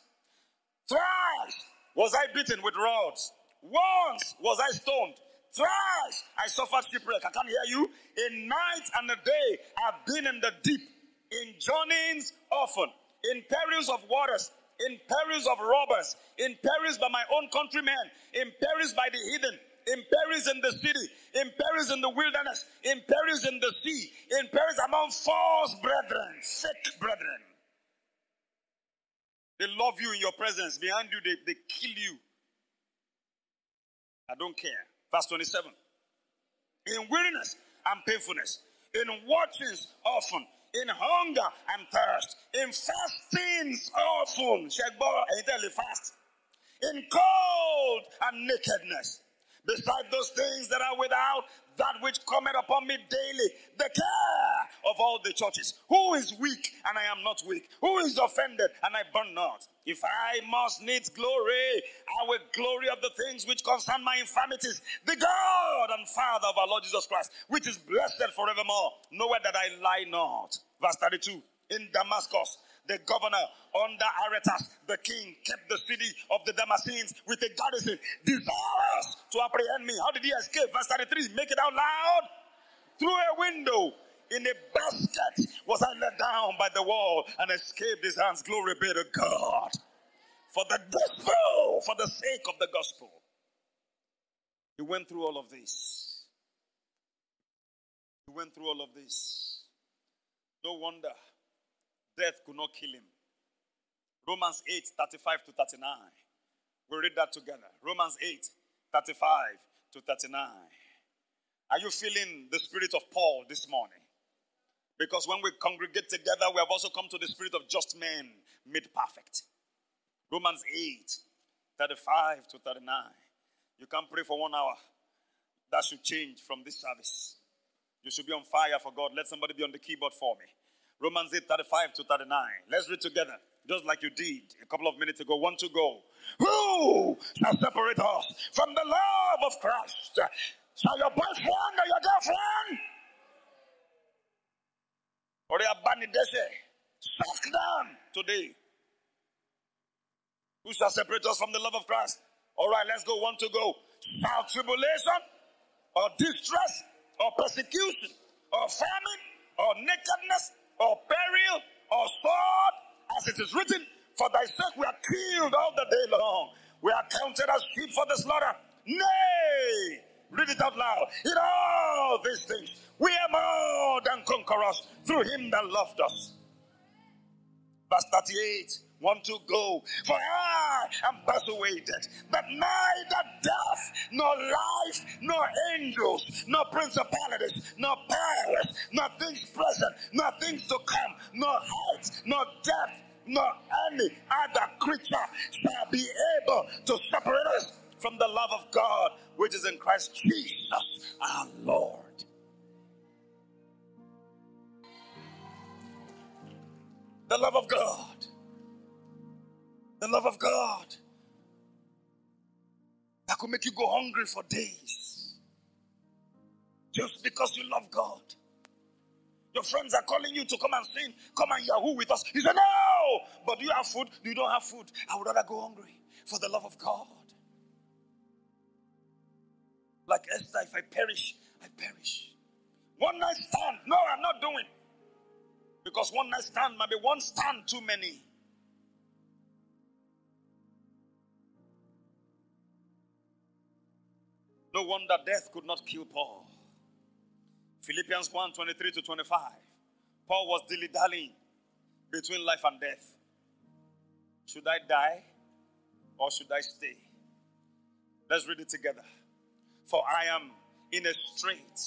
[SPEAKER 1] Thrice was I beaten with rods. Once was I stoned. Thrice I suffered shipwreck. I can't hear you. A night and a day I've been in the deep, in journeyings often, in perils of waters, in perils of robbers, in perils by my own countrymen, in perils by the heathen, in perils in the city, in perils in the wilderness, in perils in the sea, in perils among false brethren, sick brethren. They love you in your presence. Behind you, they, they kill you. I don't care. Verse 27. In weariness and painfulness, in watchings often, in hunger and thirst, in fastings often. fast. In cold and nakedness Beside those things that are without, that which cometh upon me daily, the care of all the churches. Who is weak and I am not weak? Who is offended and I burn not? If I must needs glory, I will glory of the things which concern my infirmities. The God and Father of our Lord Jesus Christ, which is blessed forevermore. Nowhere that I lie not. Verse 32. In Damascus, the governor under Aretas, the king, kept the city of the Damascenes with a garrison, desirous to apprehend me. How did he escape? Verse 33. Make it out loud. Through a window in a basket was I let down by the wall and escaped his hands. Glory be to God. For the gospel, for the sake of the gospel. He went through all of this. He went through all of this. No wonder death could not kill him. Romans 8 35 to 39. We read that together. Romans 8 35 to 39. Are you feeling the spirit of Paul this morning? Because when we congregate together, we have also come to the spirit of just men made perfect. Romans 8 35 to 39. You can pray for one hour. That should change from this service. You should be on fire for God. Let somebody be on the keyboard for me. Romans 8 35 to 39. Let's read together, just like you did a couple of minutes ago. One to go. Who shall separate us from the love of Christ? Shall your boyfriend or your girlfriend? Or your banidese? Suck them today. Who shall separate us from the love of Christ? All right, let's go. One to go. Shall tribulation or distress or persecution or famine or nakedness or peril or sword, as it is written, For thy sake we are killed all the day long. We are counted as sheep for the slaughter. Nay, read it out loud. In all these things, we are more than conquerors through him that loved us. Verse 38 want to go. For I am persuaded that neither death, nor life, nor angels, nor principalities, nor powers, nor things present, nor things to come, nor height, nor depth, nor any other creature shall be able to separate us from the love of God which is in Christ Jesus our Lord. The love of God the love of God that could make you go hungry for days. Just because you love God. Your friends are calling you to come and sing, come and yahoo with us. You say, No, but you have food? You don't have food. I would rather go hungry for the love of God. Like Esther, if I perish, I perish. One night stand. No, I'm not doing. Because one night stand might be one stand too many. No wonder death could not kill Paul. Philippians 1 23 to 25. Paul was dilly dallying between life and death. Should I die or should I stay? Let's read it together. For I am in a strait.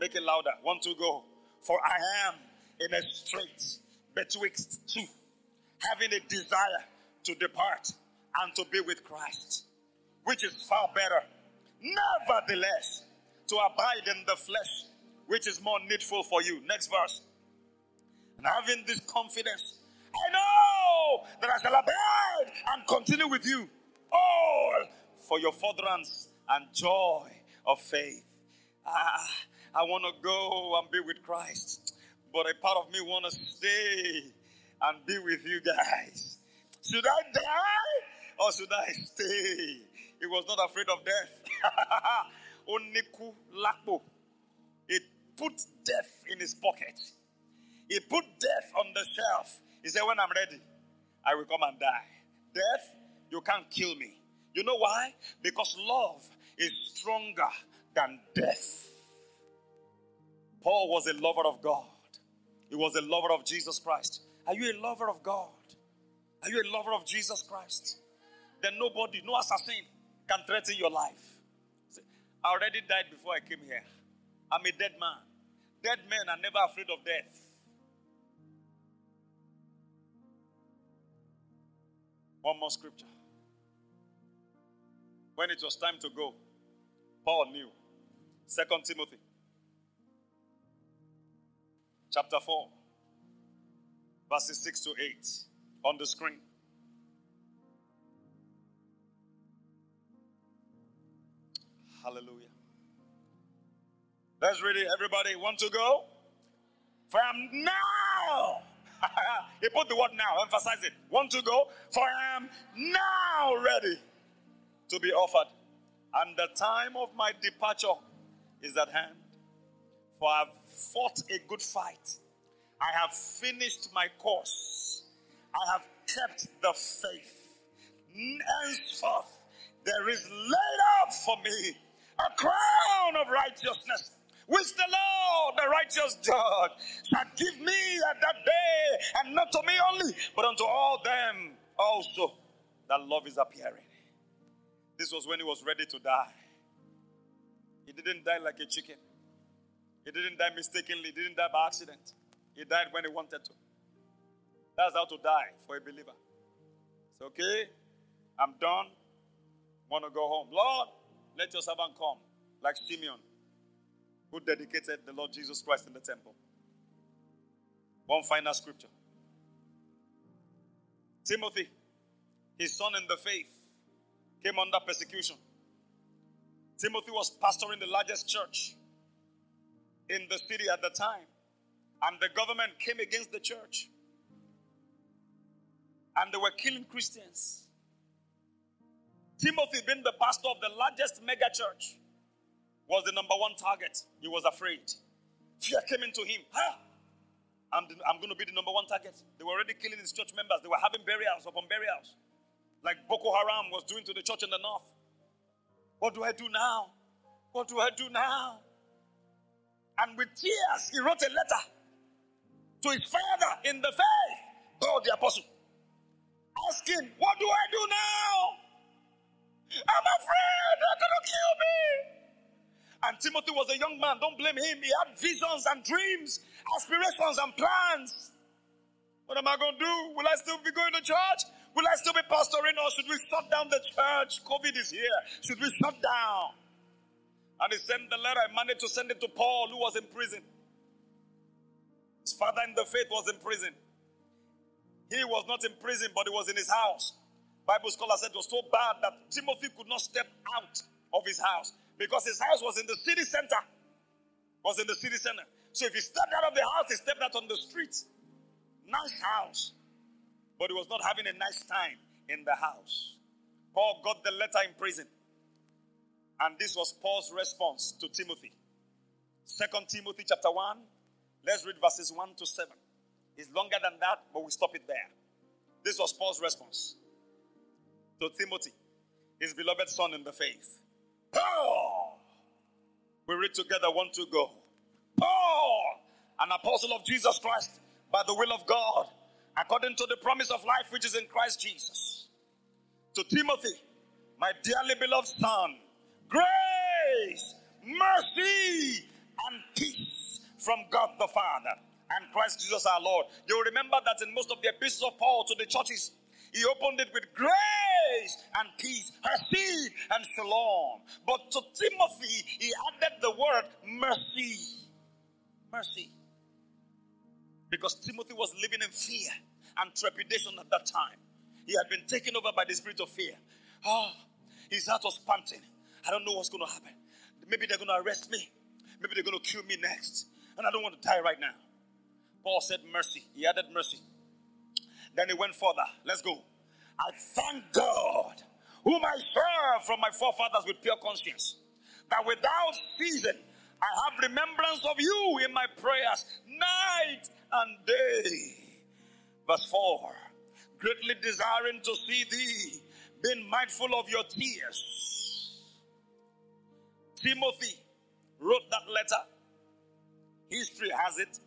[SPEAKER 1] Make it louder. One, two, go. For I am in a strait betwixt two, having a desire to depart and to be with Christ, which is far better Nevertheless, to abide in the flesh, which is more needful for you. Next verse. And having this confidence, I know that I shall abide and continue with you all for your furtherance and joy of faith. Ah, I want to go and be with Christ, but a part of me want to stay and be with you guys. Should I die or should I stay? He was not afraid of death. Oniku Lakpo. He put death in his pocket. He put death on the shelf. He said, When I'm ready, I will come and die. Death, you can't kill me. You know why? Because love is stronger than death. Paul was a lover of God, he was a lover of Jesus Christ. Are you a lover of God? Are you a lover of Jesus Christ? Then nobody, no assassin can threaten your life. I already died before I came here. I'm a dead man. Dead men are never afraid of death. One more scripture. When it was time to go, Paul knew. Second Timothy chapter 4, verses 6 to 8 on the screen. Hallelujah. Let's read it, everybody. Want to go? From now. he put the word now, emphasize it. Want to go? For I am now ready to be offered. And the time of my departure is at hand. For I have fought a good fight. I have finished my course. I have kept the faith. Henceforth, there is laid up for me a crown of righteousness, which the Lord, the righteous judge, shall give me at that day, and not to me only, but unto all them also that love is appearing. This was when he was ready to die. He didn't die like a chicken. He didn't die mistakenly. He didn't die by accident. He died when he wanted to. That's how to die for a believer. It's okay. I'm done. Want to go home. Lord, let your servant come, like Simeon, who dedicated the Lord Jesus Christ in the temple. One final scripture Timothy, his son in the faith, came under persecution. Timothy was pastoring the largest church in the city at the time, and the government came against the church. And they were killing Christians. Timothy, being the pastor of the largest mega church, was the number one target. He was afraid. Fear came into him. Ah, I'm, I'm going to be the number one target. They were already killing his church members. They were having burials upon burials, like Boko Haram was doing to the church in the north. What do I do now? What do I do now? And with tears, he wrote a letter to his father in the faith, God the apostle, asking, What do I do now? I'm afraid they're going to kill me. And Timothy was a young man. Don't blame him. He had visions and dreams, aspirations and plans. What am I going to do? Will I still be going to church? Will I still be pastoring or should we shut down the church? COVID is here. Should we shut down? And he sent the letter. I managed to send it to Paul, who was in prison. His father in the faith was in prison. He was not in prison, but he was in his house. Bible scholar said it was so bad that Timothy could not step out of his house because his house was in the city center. Was in the city center. So if he stepped out of the house, he stepped out on the street. Nice house. But he was not having a nice time in the house. Paul got the letter in prison. And this was Paul's response to Timothy. Second Timothy chapter 1. Let's read verses 1 to 7. It's longer than that, but we stop it there. This was Paul's response to Timothy, his beloved son in the faith. Paul, we read together one to go. Paul, an apostle of Jesus Christ by the will of God, according to the promise of life which is in Christ Jesus. To Timothy, my dearly beloved son, grace, mercy, and peace from God the Father and Christ Jesus our Lord. You'll remember that in most of the epistles of Paul to the churches, he opened it with grace and peace, hesed and shalom. But to Timothy, he added the word mercy. Mercy. Because Timothy was living in fear and trepidation at that time. He had been taken over by the spirit of fear. Oh, his heart was panting. I don't know what's going to happen. Maybe they're going to arrest me. Maybe they're going to kill me next. And I don't want to die right now. Paul said mercy. He added mercy. Then he went further. Let's go. I thank God, whom I serve from my forefathers with pure conscience, that without season I have remembrance of you in my prayers night and day. Verse 4 Greatly desiring to see thee, being mindful of your tears. Timothy wrote that letter. History has it.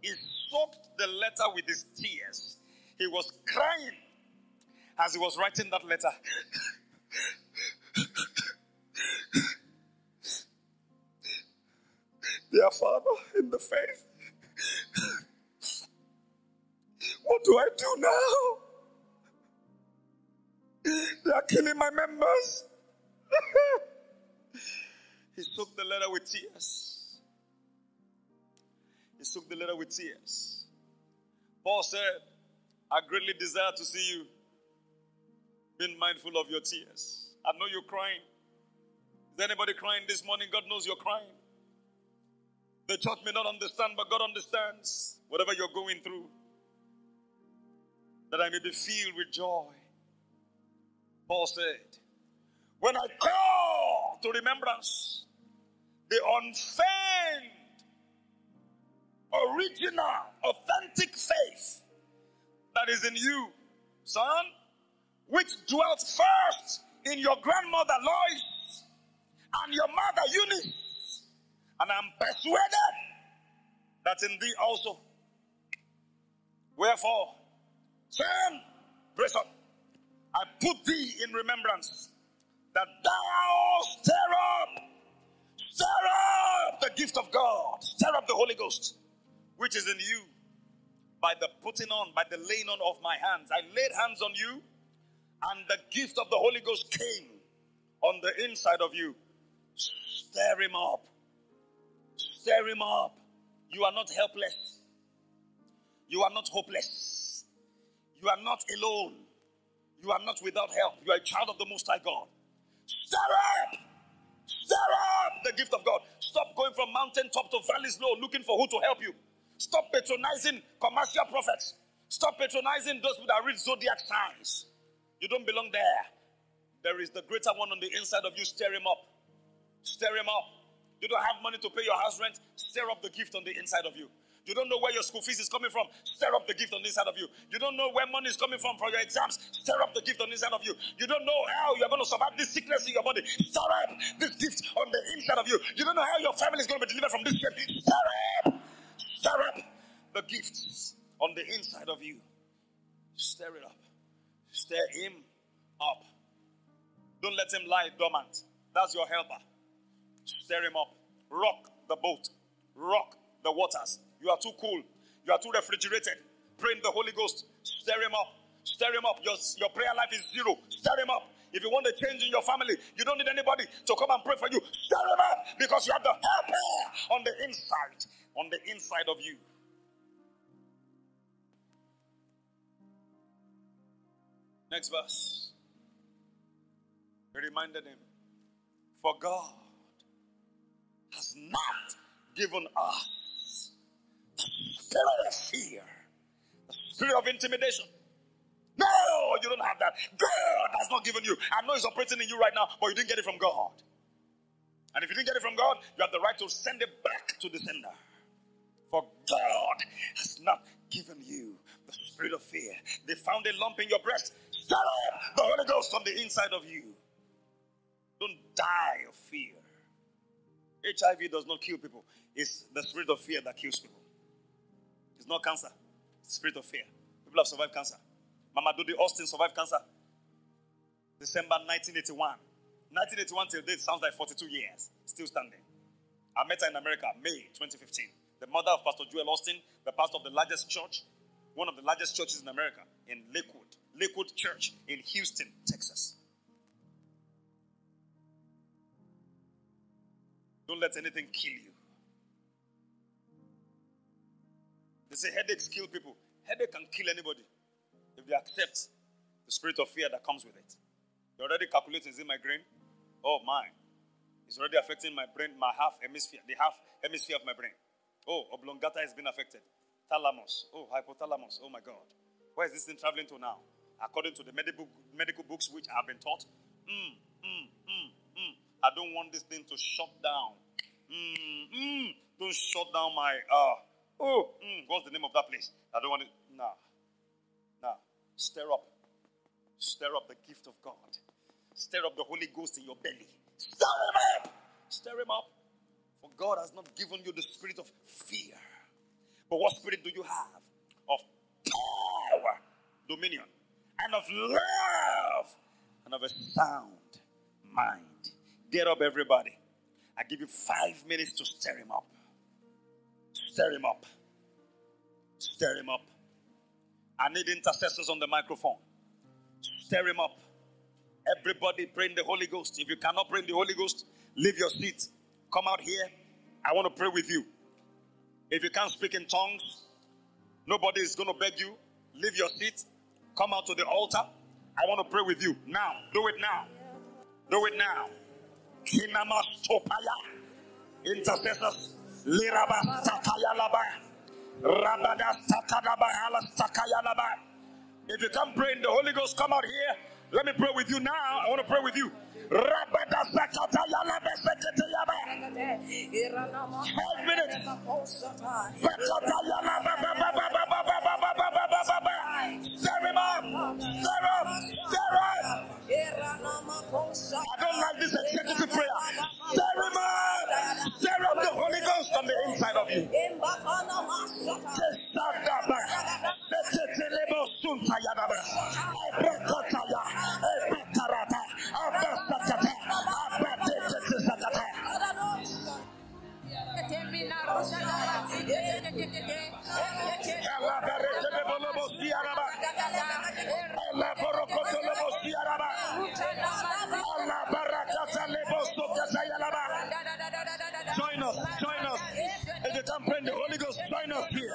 [SPEAKER 1] He soaked the letter with his tears. He was crying as he was writing that letter. Dear Father in the faith, what do I do now? They are killing my members. he took the letter with tears. He took the letter with tears. Paul said, I greatly desire to see you being mindful of your tears. I know you're crying. Is anybody crying this morning? God knows you're crying. The church may not understand, but God understands whatever you're going through. That I may be filled with joy. Paul said, When I call to remembrance the unfeigned, original, authentic faith that is in you, son, which dwelt first in your grandmother Lois and your mother Eunice, and I'm persuaded that in thee also. Wherefore, son, up. I put thee in remembrance that thou stir up, stir up the gift of God, stir up the Holy Ghost, which is in you by the putting on, by the laying on of my hands. I laid hands on you, and the gift of the Holy Ghost came on the inside of you. Stir him up. Stir him up. You are not helpless. You are not hopeless. You are not alone. You are not without help. You are a child of the Most High God. Stir up! Stir up the gift of God. Stop going from mountain top to valleys low looking for who to help you. Stop patronizing commercial prophets. Stop patronizing those that read zodiac signs. You don't belong there. There is the greater one on the inside of you. Stir him up. Stir him up. You don't have money to pay your house rent. Stir up the gift on the inside of you. You don't know where your school fees is coming from. Stir up the gift on the inside of you. You don't know where money is coming from for your exams. Stir up the gift on the inside of you. You don't know how you're going to survive this sickness in your body. Stir up this gift on the inside of you. You don't know how your family is going to be delivered from this shame. Stir up. Stir up the gifts on the inside of you. Stir it up. Stir him up. Don't let him lie dormant. That's your helper. Stir him up. Rock the boat. Rock the waters. You are too cool. You are too refrigerated. Pray in the Holy Ghost. Stir him up. Stir him up. Your, your prayer life is zero. Stir him up. If you want a change in your family, you don't need anybody to come and pray for you. Stir him up because you have the helper on the inside. On the inside of you. Next verse. He reminded him, For God has not given us the spirit of fear, the spirit of intimidation. No, you don't have that. God has not given you. I know He's operating in you right now, but you didn't get it from God. And if you didn't get it from God, you have the right to send it back to the sender. For God has not given you the spirit of fear. They found a lump in your breast. Stir up the Holy Ghost on the inside of you. Don't die of fear. HIV does not kill people. It's the spirit of fear that kills people. It's not cancer. It's spirit of fear. People have survived cancer. Mama Dodie Osteen survived cancer. December 1981. 1981 till date sounds like 42 years. Still standing. I met her in America, May 2015. The mother of Pastor Joel Osteen, the pastor of the largest church, one of the largest churches in America, in Lakewood, Lakewood Church in Houston, Texas. Don't let anything kill you. They say headaches kill people. Headache can kill anybody if they accept the spirit of fear that comes with it. They're already calculating, is it migraine? Oh, my. It's already affecting my brain, my half hemisphere, the half hemisphere of my brain. Oh, oblongata has been affected. Thalamus. Oh, hypothalamus. Oh, my God. Where is this thing traveling to now? According to the medical, medical books which I have been taught, mm, mm, mm, mm. I don't want this thing to shut down. Mm, mm, don't shut down my, uh, oh, mm, what's the name of that place? I don't want it. Nah. Nah. Stir up. Stir up the gift of God. Stir up the Holy Ghost in your belly. Stir him up. Stir him up. For God has not given you the spirit of fear. But what spirit do you have? Of power, dominion, and of love, and of a sound mind. Get up, everybody. I give you five minutes to stir him up. Stir him up. Stir him up. I need intercessors on the microphone. Stir him up. Everybody pray in the Holy Ghost. If you cannot pray in the Holy Ghost, leave your seat. Come out here. I want to pray with you. If you can't speak in tongues, nobody is going to beg you. Leave your seat. Come out to the altar. I want to pray with you. Now. Do it now. Do it now. Intercessors. If you can't pray in the Holy Ghost, come out here. Let me pray with you now. I want to pray with you. Five minutes. I don't like this executive prayer. Stir him up. Stir up the Holy Ghost on the inside of you. Kesadaba. Setetelebo sunta yadaba. Join us, join us. If you can't pray the Holy Ghost, join us here.